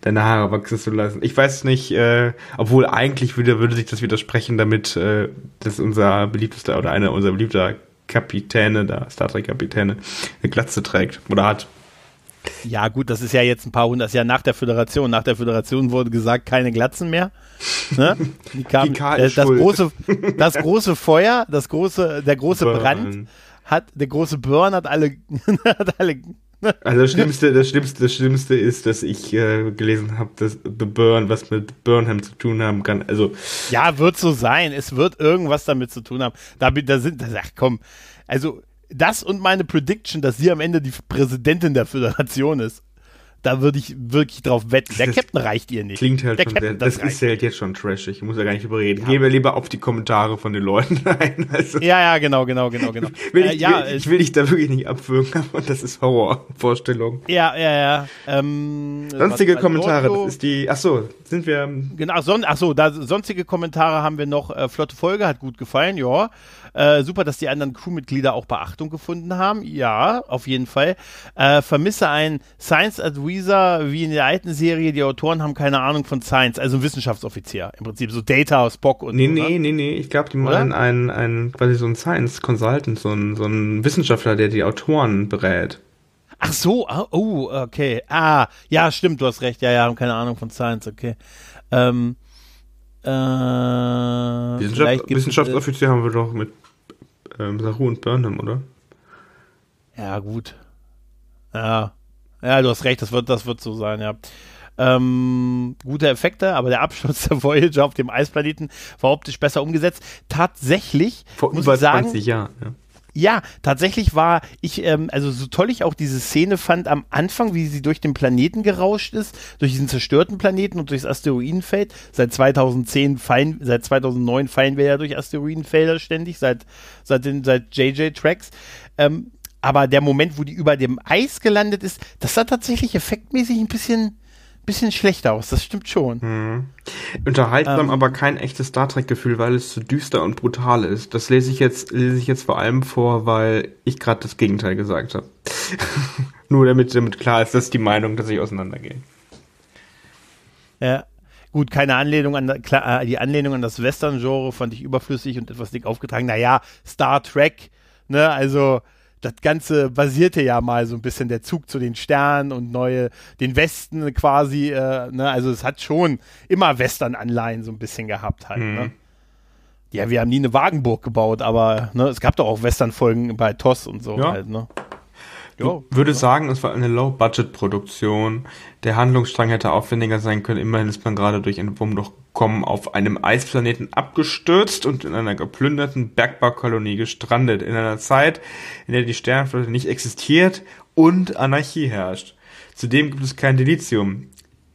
deine Haare wachsen zu lassen. Ich weiß nicht, äh, obwohl eigentlich würde, würde sich das widersprechen, damit äh, dass unser beliebtester oder einer unserer beliebter Kapitäne, da Star Trek Kapitäne, eine Glatze trägt oder hat. Ja, gut, das ist ja jetzt ein paar hundert, das ist ja nach der Föderation. Nach der Föderation wurde gesagt, keine Glatzen mehr. Ne? Die kamen, Picard äh, das, schuld. große, das große Feuer, das große, der große Burn. Brand hat, der große Burn hat alle, hat alle Also das Schlimmste, das Schlimmste, das Schlimmste ist, dass ich äh, gelesen habe, dass The Burn was mit Burnham zu tun haben kann. Also Ja, wird so sein. Es wird irgendwas damit zu tun haben. Da, da sind, ach komm, also das und meine Prediction, dass sie am Ende die Präsidentin der Föderation ist, da würde ich wirklich drauf wetten. Der Das Captain reicht ihr nicht. klingt halt der schon Captain, sehr, das, reicht. ist halt jetzt schon trashig. Ich muss ja gar nicht überreden. Gehen wir lieber auf die Kommentare von den Leuten ein. Also, Ja, ja, genau, genau, genau, genau. will äh, ich, ja, will, ich will dich da wirklich nicht abwürgen, aber das ist Horrorvorstellung. ja, ja, ja. Ähm, Sonstige was- Kommentare, das ist die. Ach so, sind wir. Genau, son ach so, da sonstige Kommentare haben wir noch. Äh, flotte Folge, hat gut gefallen, ja. Äh, super, dass die anderen Crewmitglieder auch Beachtung gefunden haben. Ja, auf jeden Fall. Äh, vermisse ein Science Advisor wie in der alten Serie. Die Autoren haben keine Ahnung von Science, also ein Wissenschaftsoffizier. Im Prinzip so Data, Spock und Nee, so, nee, ne? nee, nee. Ich glaube, die meinen einen, einen, quasi so einen Science Consultant, so einen, so einen Wissenschaftler, der die Autoren berät. Ach so, ah, oh, okay. Ah, ja, stimmt, du hast recht. Ja, ja, haben keine Ahnung von Science, okay. Ähm, äh, Wissenschaft, Wissenschaftsoffizier haben wir doch mit ähm, Saru und Burnham, oder? Ja, gut. Ja. Ja, du hast recht, das wird, das wird so sein, ja. Ähm, gute Effekte, aber der Absturz der Voyager auf dem Eisplaneten war optisch besser umgesetzt. Tatsächlich, Vor muss über ich sagen, 20 Jahren. Ja. Ja, tatsächlich war ich, ähm, also so toll ich auch diese Szene fand am Anfang, wie sie durch den Planeten gerauscht ist, durch diesen zerstörten Planeten und durchs Asteroidenfeld. Seit 2010 fallen, seit 2009 fallen wir ja durch Asteroidenfelder ständig, seit, seit den, seit JJ Tracks. Ähm, aber der Moment, wo die über dem Eis gelandet ist, das sah tatsächlich effektmäßig ein bisschen, bisschen schlechter aus, das stimmt schon. Mhm. Unterhaltsam, ähm, aber kein echtes Star Trek-Gefühl, weil es zu düster und brutal ist. Das lese ich jetzt, lese ich jetzt vor allem vor, weil ich gerade das Gegenteil gesagt habe. Nur damit, damit klar ist, dass die Meinung, dass ich auseinandergehe. Ja. Gut, keine Anlehnung an klar, äh, die Anlehnung an das Western-Genre fand ich überflüssig und etwas dick aufgetragen. Naja, Star Trek, ne, also das Ganze basierte ja mal so ein bisschen der Zug zu den Sternen und neue, den Westen quasi, äh, ne? also es hat schon immer Western-Anleihen so ein bisschen gehabt halt, ne? mhm. ne? Ja, wir haben nie eine Wagenburg gebaut, aber ne, es gab doch auch Western-Folgen bei TOS und so ja. halt, ne? Ich würde sagen, es war eine Low-Budget-Produktion. Der Handlungsstrang hätte aufwendiger sein können. Immerhin ist man gerade durch ein Wurmlochkommen auf einem Eisplaneten abgestürzt und in einer geplünderten Bergbaukolonie gestrandet. In einer Zeit, in der die Sternflotte nicht existiert und Anarchie herrscht. Zudem gibt es kein Delizium.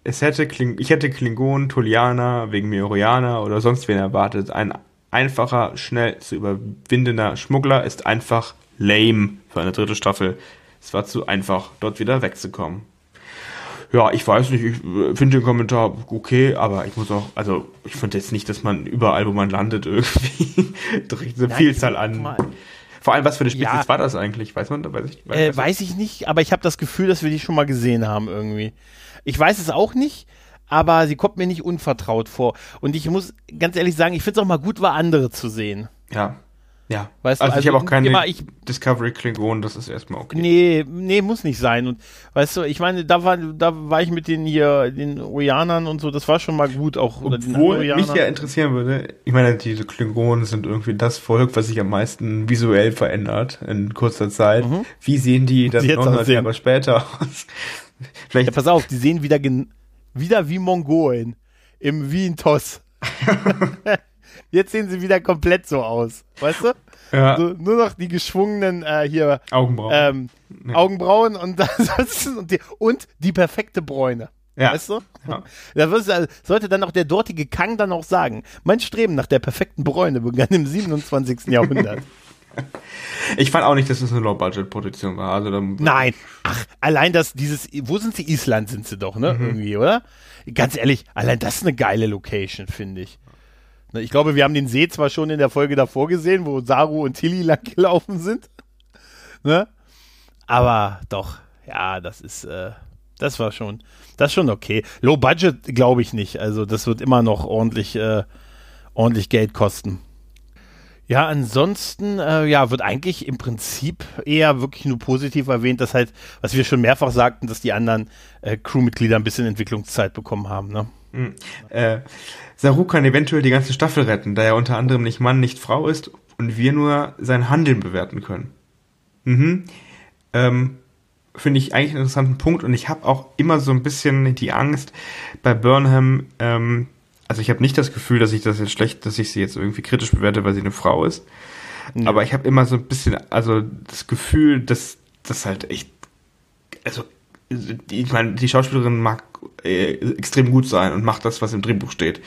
Es hätte Kling ich hätte Klingonen, Tolianer, wegen Meorianer oder sonst wen erwartet. Ein einfacher, schnell zu überwindender Schmuggler ist einfach lame für eine dritte Staffel. Es war zu einfach, dort wieder wegzukommen. Ja, ich weiß nicht, ich äh, finde den Kommentar okay, aber ich muss auch, also ich finde jetzt nicht, dass man überall, wo man landet, irgendwie direkt eine Nein, Vielzahl an. Vor allem, was für eine Spezies ja. war das eigentlich? Weiß man, weiß ich, weiß, äh, weiß ich nicht, aber ich habe das Gefühl, dass wir die schon mal gesehen haben irgendwie. Ich weiß es auch nicht, aber sie kommt mir nicht unvertraut vor. Und ich muss ganz ehrlich sagen, ich finde es auch mal gut, war andere zu sehen. Ja. Ja, weißt also, du, also ich habe auch keine immer, ich, Discovery Klingon, das ist erstmal okay. Nee, nee, muss nicht sein. Und weißt du, ich meine, da war, da war ich mit den hier, den Orianern und so, das war schon mal gut auch. Obwohl mich ja interessieren würde, ich meine, diese Klingonen sind irgendwie das Volk, was sich am meisten visuell verändert in kurzer Zeit. Mhm. Wie sehen die das 900 Jahre später aus? Vielleicht. Ja, pass auf, die sehen wieder, wieder wie Mongolen im Wien Toss. Jetzt sehen sie wieder komplett so aus. Weißt du? Ja. So, nur noch die geschwungenen äh, hier Augenbrauen. Ähm, ja. Augenbrauen und, und, die, und die perfekte Bräune. Ja. Weißt du? Ja. Da also, sollte dann auch der dortige Kang dann auch sagen, mein Streben nach der perfekten Bräune begann im 27. Jahrhundert. Ich fand auch nicht, dass es eine Low-Budget-Produktion war. Also Nein. Ach, allein das, dieses, wo sind sie? Island sind sie doch, ne? Mhm. Irgendwie, oder? Ganz ehrlich, allein das ist eine geile Location, finde ich. Ne, ich glaube, wir haben den See zwar schon in der Folge davor gesehen, wo Saru und Tilly lang gelaufen sind. Ne? Aber doch, ja, das ist, äh, das war schon, das ist schon okay. Low Budget glaube ich nicht. Also das wird immer noch ordentlich, äh, ordentlich Geld kosten. Ja, ansonsten, äh, ja, wird eigentlich im Prinzip eher wirklich nur positiv erwähnt, dass halt, was wir schon mehrfach sagten, dass die anderen äh, Crewmitglieder ein bisschen Entwicklungszeit bekommen haben, ne? Mhm. Äh, Saru kann eventuell die ganze Staffel retten, da er unter anderem nicht Mann, nicht Frau ist und wir nur sein Handeln bewerten können. Mhm. Ähm, Finde ich eigentlich einen interessanten Punkt und ich habe auch immer so ein bisschen die Angst bei Burnham, ähm, also ich habe nicht das Gefühl, dass ich das jetzt schlecht, dass ich sie jetzt irgendwie kritisch bewerte, weil sie eine Frau ist. Ja. Aber ich habe immer so ein bisschen, also das Gefühl, dass das halt echt, also ich meine, die Schauspielerin mag äh, extrem gut sein und macht das, was im Drehbuch steht.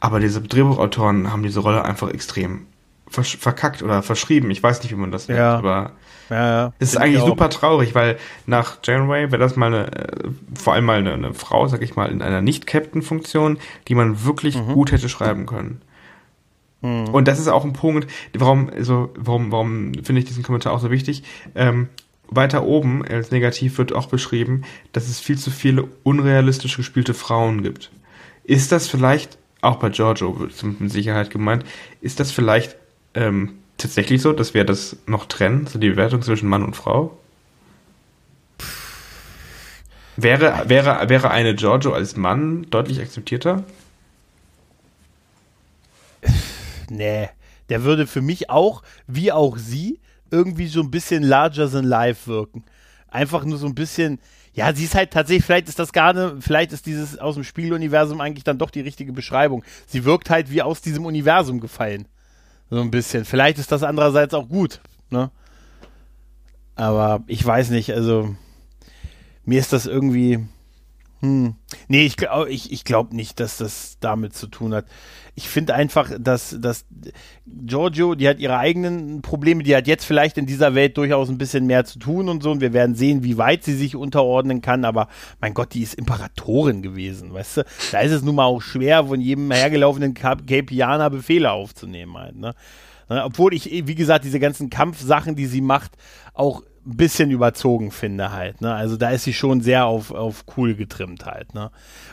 Aber diese Drehbuchautoren haben diese Rolle einfach extrem verkackt oder verschrieben. Ich weiß nicht, wie man das nennt, ja. aber ja, ja. es ist eigentlich super traurig, weil nach Janeway wäre das mal eine, äh, vor allem mal eine, eine Frau, sag ich mal, in einer Nicht-Captain-Funktion, die man wirklich mhm. gut hätte schreiben können. Mhm. Und das ist auch ein Punkt, warum, so, warum, warum finde ich diesen Kommentar auch so wichtig? Ähm, weiter oben als negativ wird auch beschrieben, dass es viel zu viele unrealistisch gespielte Frauen gibt. Ist das vielleicht, auch bei Giorgio wird mit Sicherheit gemeint, ist das vielleicht ähm, tatsächlich so, dass wir das noch trennen, so die Bewertung zwischen Mann und Frau? Wäre, wäre, wäre eine Giorgio als Mann deutlich akzeptierter? Nee, der würde für mich auch, wie auch sie, irgendwie so ein bisschen larger than life wirken. Einfach nur so ein bisschen, ja, sie ist halt tatsächlich, vielleicht ist das gar nicht, vielleicht ist dieses aus dem Spieluniversum eigentlich dann doch die richtige Beschreibung. Sie wirkt halt wie aus diesem Universum gefallen. So ein bisschen. Vielleicht ist das andererseits auch gut, ne? Aber ich weiß nicht, also mir ist das irgendwie. Hm. Nee, ich, ich, ich glaube nicht, dass das damit zu tun hat. Ich finde einfach, dass, dass Giorgio, die hat ihre eigenen Probleme, die hat jetzt vielleicht in dieser Welt durchaus ein bisschen mehr zu tun und so. Und wir werden sehen, wie weit sie sich unterordnen kann. Aber mein Gott, die ist Imperatorin gewesen, weißt du? Da ist es nun mal auch schwer, von jedem hergelaufenen Capianer Befehle aufzunehmen halt, ne? Obwohl ich, wie gesagt, diese ganzen Kampfsachen, die sie macht, auch ein bisschen überzogen finde halt. Ne? Also da ist sie schon sehr auf, auf cool getrimmt halt. Ne?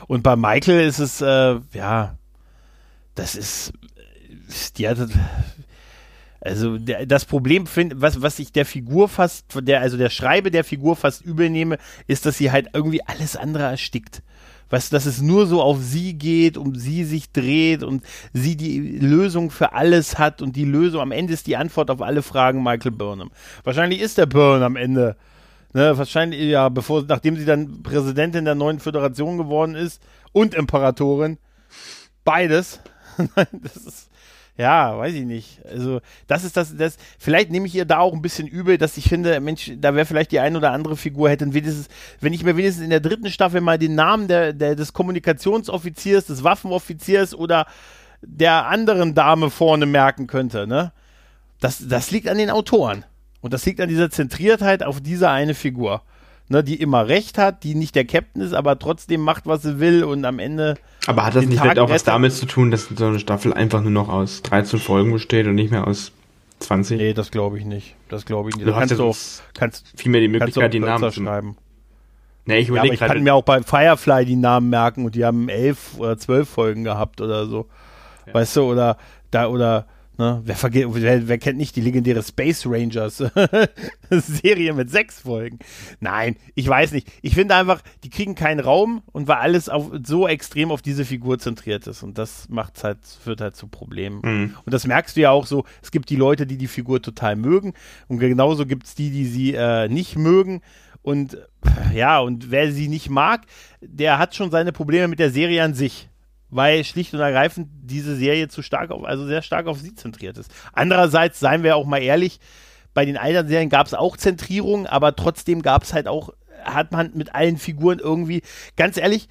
Und bei Michael ist es, äh, ja, das ist, die hat, also der, das Problem finde, was was ich der Figur fast, der also der Schreibe der Figur fast übel nehme, ist, dass sie halt irgendwie alles andere erstickt weißt du, dass es nur so auf sie geht, um sie sich dreht und sie die Lösung für alles hat und die Lösung am Ende ist die Antwort auf alle Fragen Michael Burnham. Wahrscheinlich ist der Byrne am Ende, ne, wahrscheinlich, ja, bevor, nachdem sie dann Präsidentin der neuen Föderation geworden ist und Imperatorin, beides. das ist, ja, weiß ich nicht. Also, das ist das, das, vielleicht nehme ich ihr da auch ein bisschen übel, dass ich finde, Mensch, da wäre vielleicht die ein oder andere Figur hätte wenigstens, wenn ich mir wenigstens in der dritten Staffel mal den Namen der, der, des Kommunikationsoffiziers, des Waffenoffiziers oder der anderen Dame vorne merken könnte, ne? Das, das liegt an den Autoren. Und das liegt an dieser Zentriertheit auf diese eine Figur ne, die immer recht hat, die nicht der Captain ist, aber trotzdem macht, was sie will und am Ende. Aber hat das nicht vielleicht auch was damit zu tun, dass so eine Staffel einfach nur noch aus 13 Folgen besteht und nicht mehr aus 20? Nee, das glaube ich nicht. Das glaube ich nicht. Du, du kannst, auch, kannst vielmehr die Möglichkeit, die Namen zu schreiben. Nee, ich, ja, ich kann mir auch bei Firefly die Namen merken und die haben elf oder zwölf Folgen gehabt oder so. Ja. Weißt du, oder da, oder Ne? Wer, wer, wer, kennt nicht die legendäre Space Rangers Serie mit sechs Folgen? Nein, ich weiß nicht. Ich finde einfach, die kriegen keinen Raum und weil alles auf, so extrem auf diese Figur zentriert ist und das macht halt, führt halt zu Problemen. Mhm. Und das merkst du ja auch so. Es gibt die Leute, die die Figur total mögen und genauso gibt es die, die sie äh, nicht mögen. Und ja, und wer sie nicht mag, der hat schon seine Probleme mit der Serie an sich weil schlicht und ergreifend diese Serie zu stark auf, also sehr stark auf sie zentriert ist. Andererseits, seien wir auch mal ehrlich, bei den alten Serien gab es auch Zentrierung, aber trotzdem gab es halt auch, hat man mit allen Figuren irgendwie, ganz ehrlich,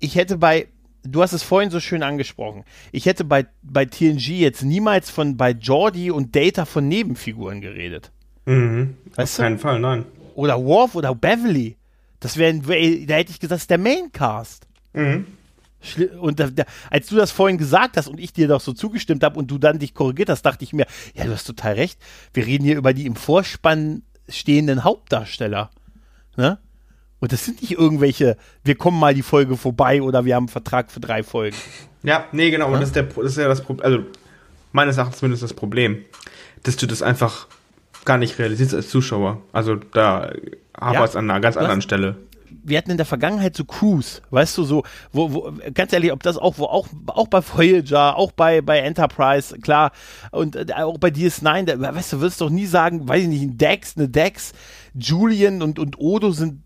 ich hätte bei, du hast es vorhin so schön angesprochen, ich hätte bei, bei TNG jetzt niemals von bei Jordi und Data von Nebenfiguren geredet. Mhm. Weißt Auf keinen Fall, nein. Oder Worf oder Beverly. Das wäre, da hätte ich gesagt, das ist der Maincast. Mhm. Und da, da, als du das vorhin gesagt hast und ich dir doch so zugestimmt habe und du dann dich korrigiert hast, dachte ich mir, ja, du hast total recht. Wir reden hier über die im Vorspann stehenden Hauptdarsteller. Ne? Und das sind nicht irgendwelche, wir kommen mal die Folge vorbei oder wir haben einen Vertrag für drei Folgen. Ja, nee, genau. Ja? Und das ist, der, das ist ja das Problem, also meines Erachtens zumindest das Problem, dass du das einfach gar nicht realisierst als Zuschauer. Also da hapert es ja, an einer ganz anderen Stelle wir hatten in der Vergangenheit so Crews, weißt du, so, wo, wo, ganz ehrlich, ob das auch, wo auch, auch bei Voyager, auch bei, bei Enterprise, klar, und äh, auch bei DS9, da, weißt du, wirst doch nie sagen, weiß ich nicht, ein Dex, eine Dex, Julian und, und Odo sind,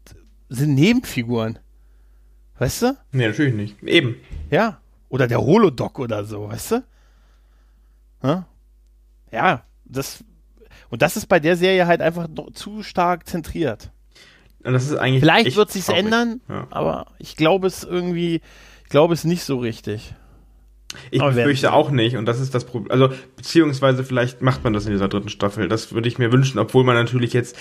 sind Nebenfiguren. Weißt du? Nee, natürlich nicht. Eben. Ja. Oder der Holodoc oder so, weißt du? Ja, ja das, und das ist bei der Serie halt einfach zu stark zentriert. Und das ist eigentlich. Vielleicht wird sich's traurig. ändern, ja. aber ich glaube es irgendwie, ich glaube es nicht so richtig. Ich aber befürchte auch nicht und das ist das Problem. Also, beziehungsweise vielleicht macht man das in dieser dritten Staffel. Das würde ich mir wünschen, obwohl man natürlich jetzt,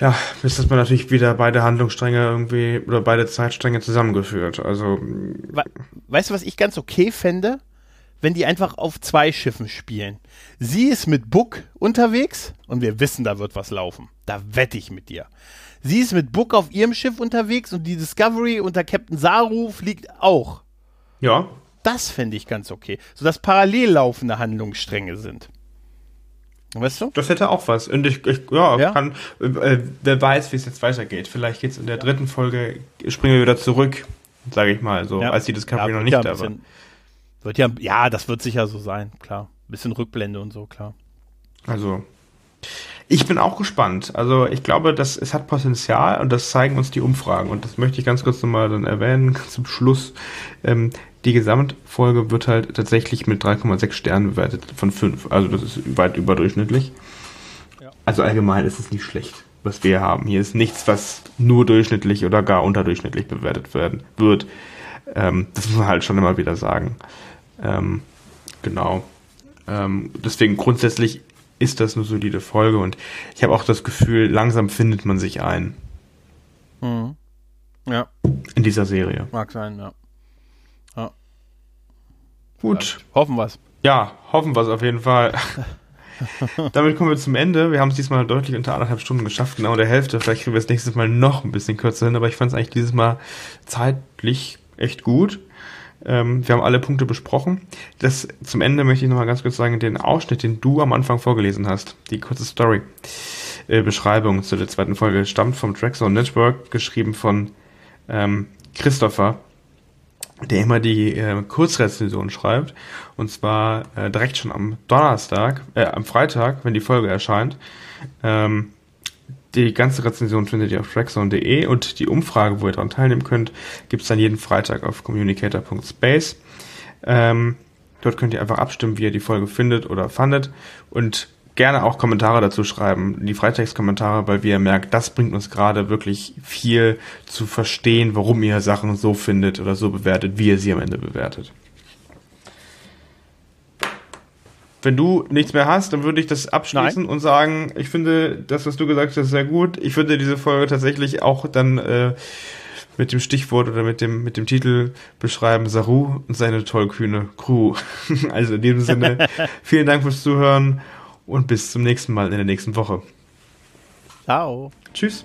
ja, ist das man natürlich wieder beide Handlungsstränge irgendwie oder beide Zeitstränge zusammengeführt. Also. weißt du, was ich ganz okay fände? Wenn die einfach auf zwei Schiffen spielen. Sie ist mit Book unterwegs und wir wissen, da wird was laufen. Da wette ich mit dir. Sie ist mit Book auf ihrem Schiff unterwegs und die Discovery unter Captain Saru fliegt auch. Ja. Das fände ich ganz okay. Sodass parallel laufende Handlungsstränge sind. Weißt du? Das hätte auch was. Und ich, ich ja, ja, kann, äh, wer weiß, wie es jetzt weitergeht. Vielleicht geht es in der dritten Folge, springen wir wieder zurück, sage ich mal, so, ja. als die Discovery ja, noch nicht da war. Wird ja, ja, das wird sicher so sein, klar. Bisschen Rückblende und so, klar. Also, ich bin auch gespannt. Also ich glaube, dass es hat Potenzial und das zeigen uns die Umfragen. Und das möchte ich ganz kurz nochmal dann erwähnen zum Schluss. Ähm, die Gesamtfolge wird halt tatsächlich mit 3,6 Sternen bewertet von 5. Also das ist weit überdurchschnittlich. Ja. also allgemein ist es nicht schlecht, was wir haben. Hier ist nichts, was nur durchschnittlich oder gar unterdurchschnittlich bewertet werden wird. Ähm, das muss man halt schon immer wieder sagen. Ähm, genau. Ähm, deswegen grundsätzlich ist das eine solide Folge und ich habe auch das Gefühl, langsam findet man sich ein. Mhm. Ja. In dieser Serie. Mag sein, ja. ja. Gut. Vielleicht. Hoffen wir's. Ja, hoffen wir es auf jeden Fall. Damit kommen wir zum Ende. Wir haben es diesmal deutlich unter anderthalb Stunden geschafft, genau der Hälfte. Vielleicht kriegen wir es nächstes Mal noch ein bisschen kürzer hin, aber ich fand es eigentlich dieses Mal zeitlich echt gut. Ähm, wir haben alle Punkte besprochen. Das zum Ende möchte ich nochmal ganz kurz sagen, den Ausschnitt, den du am Anfang vorgelesen hast, die kurze Story. Äh, Beschreibung zu der zweiten Folge stammt vom Trackzone Network, geschrieben von ähm, Christopher, der immer die äh, Kurzrezension schreibt. Und zwar äh, direkt schon am Donnerstag, äh, am Freitag, wenn die Folge erscheint. Ähm, die ganze Rezension findet ihr auf trackzone.de und die Umfrage, wo ihr daran teilnehmen könnt, gibt's dann jeden Freitag auf communicator.space. Ähm, dort könnt ihr einfach abstimmen, wie ihr die Folge findet oder fandet. Und gerne auch Kommentare dazu schreiben, die Freitextkommentare, weil wie ihr merkt, das bringt uns gerade wirklich viel zu verstehen, warum ihr Sachen so findet oder so bewertet, wie ihr sie am Ende bewertet. Wenn du nichts mehr hast, dann würde ich das abschließen Nein. und sagen, ich finde das, was du gesagt hast, sehr gut. Ich finde diese Folge tatsächlich auch dann äh, mit dem Stichwort oder mit dem, mit dem Titel beschreiben, Saru und seine tollkühne Crew. also in diesem Sinne, vielen Dank fürs Zuhören und bis zum nächsten Mal in der nächsten Woche. Ciao. Tschüss.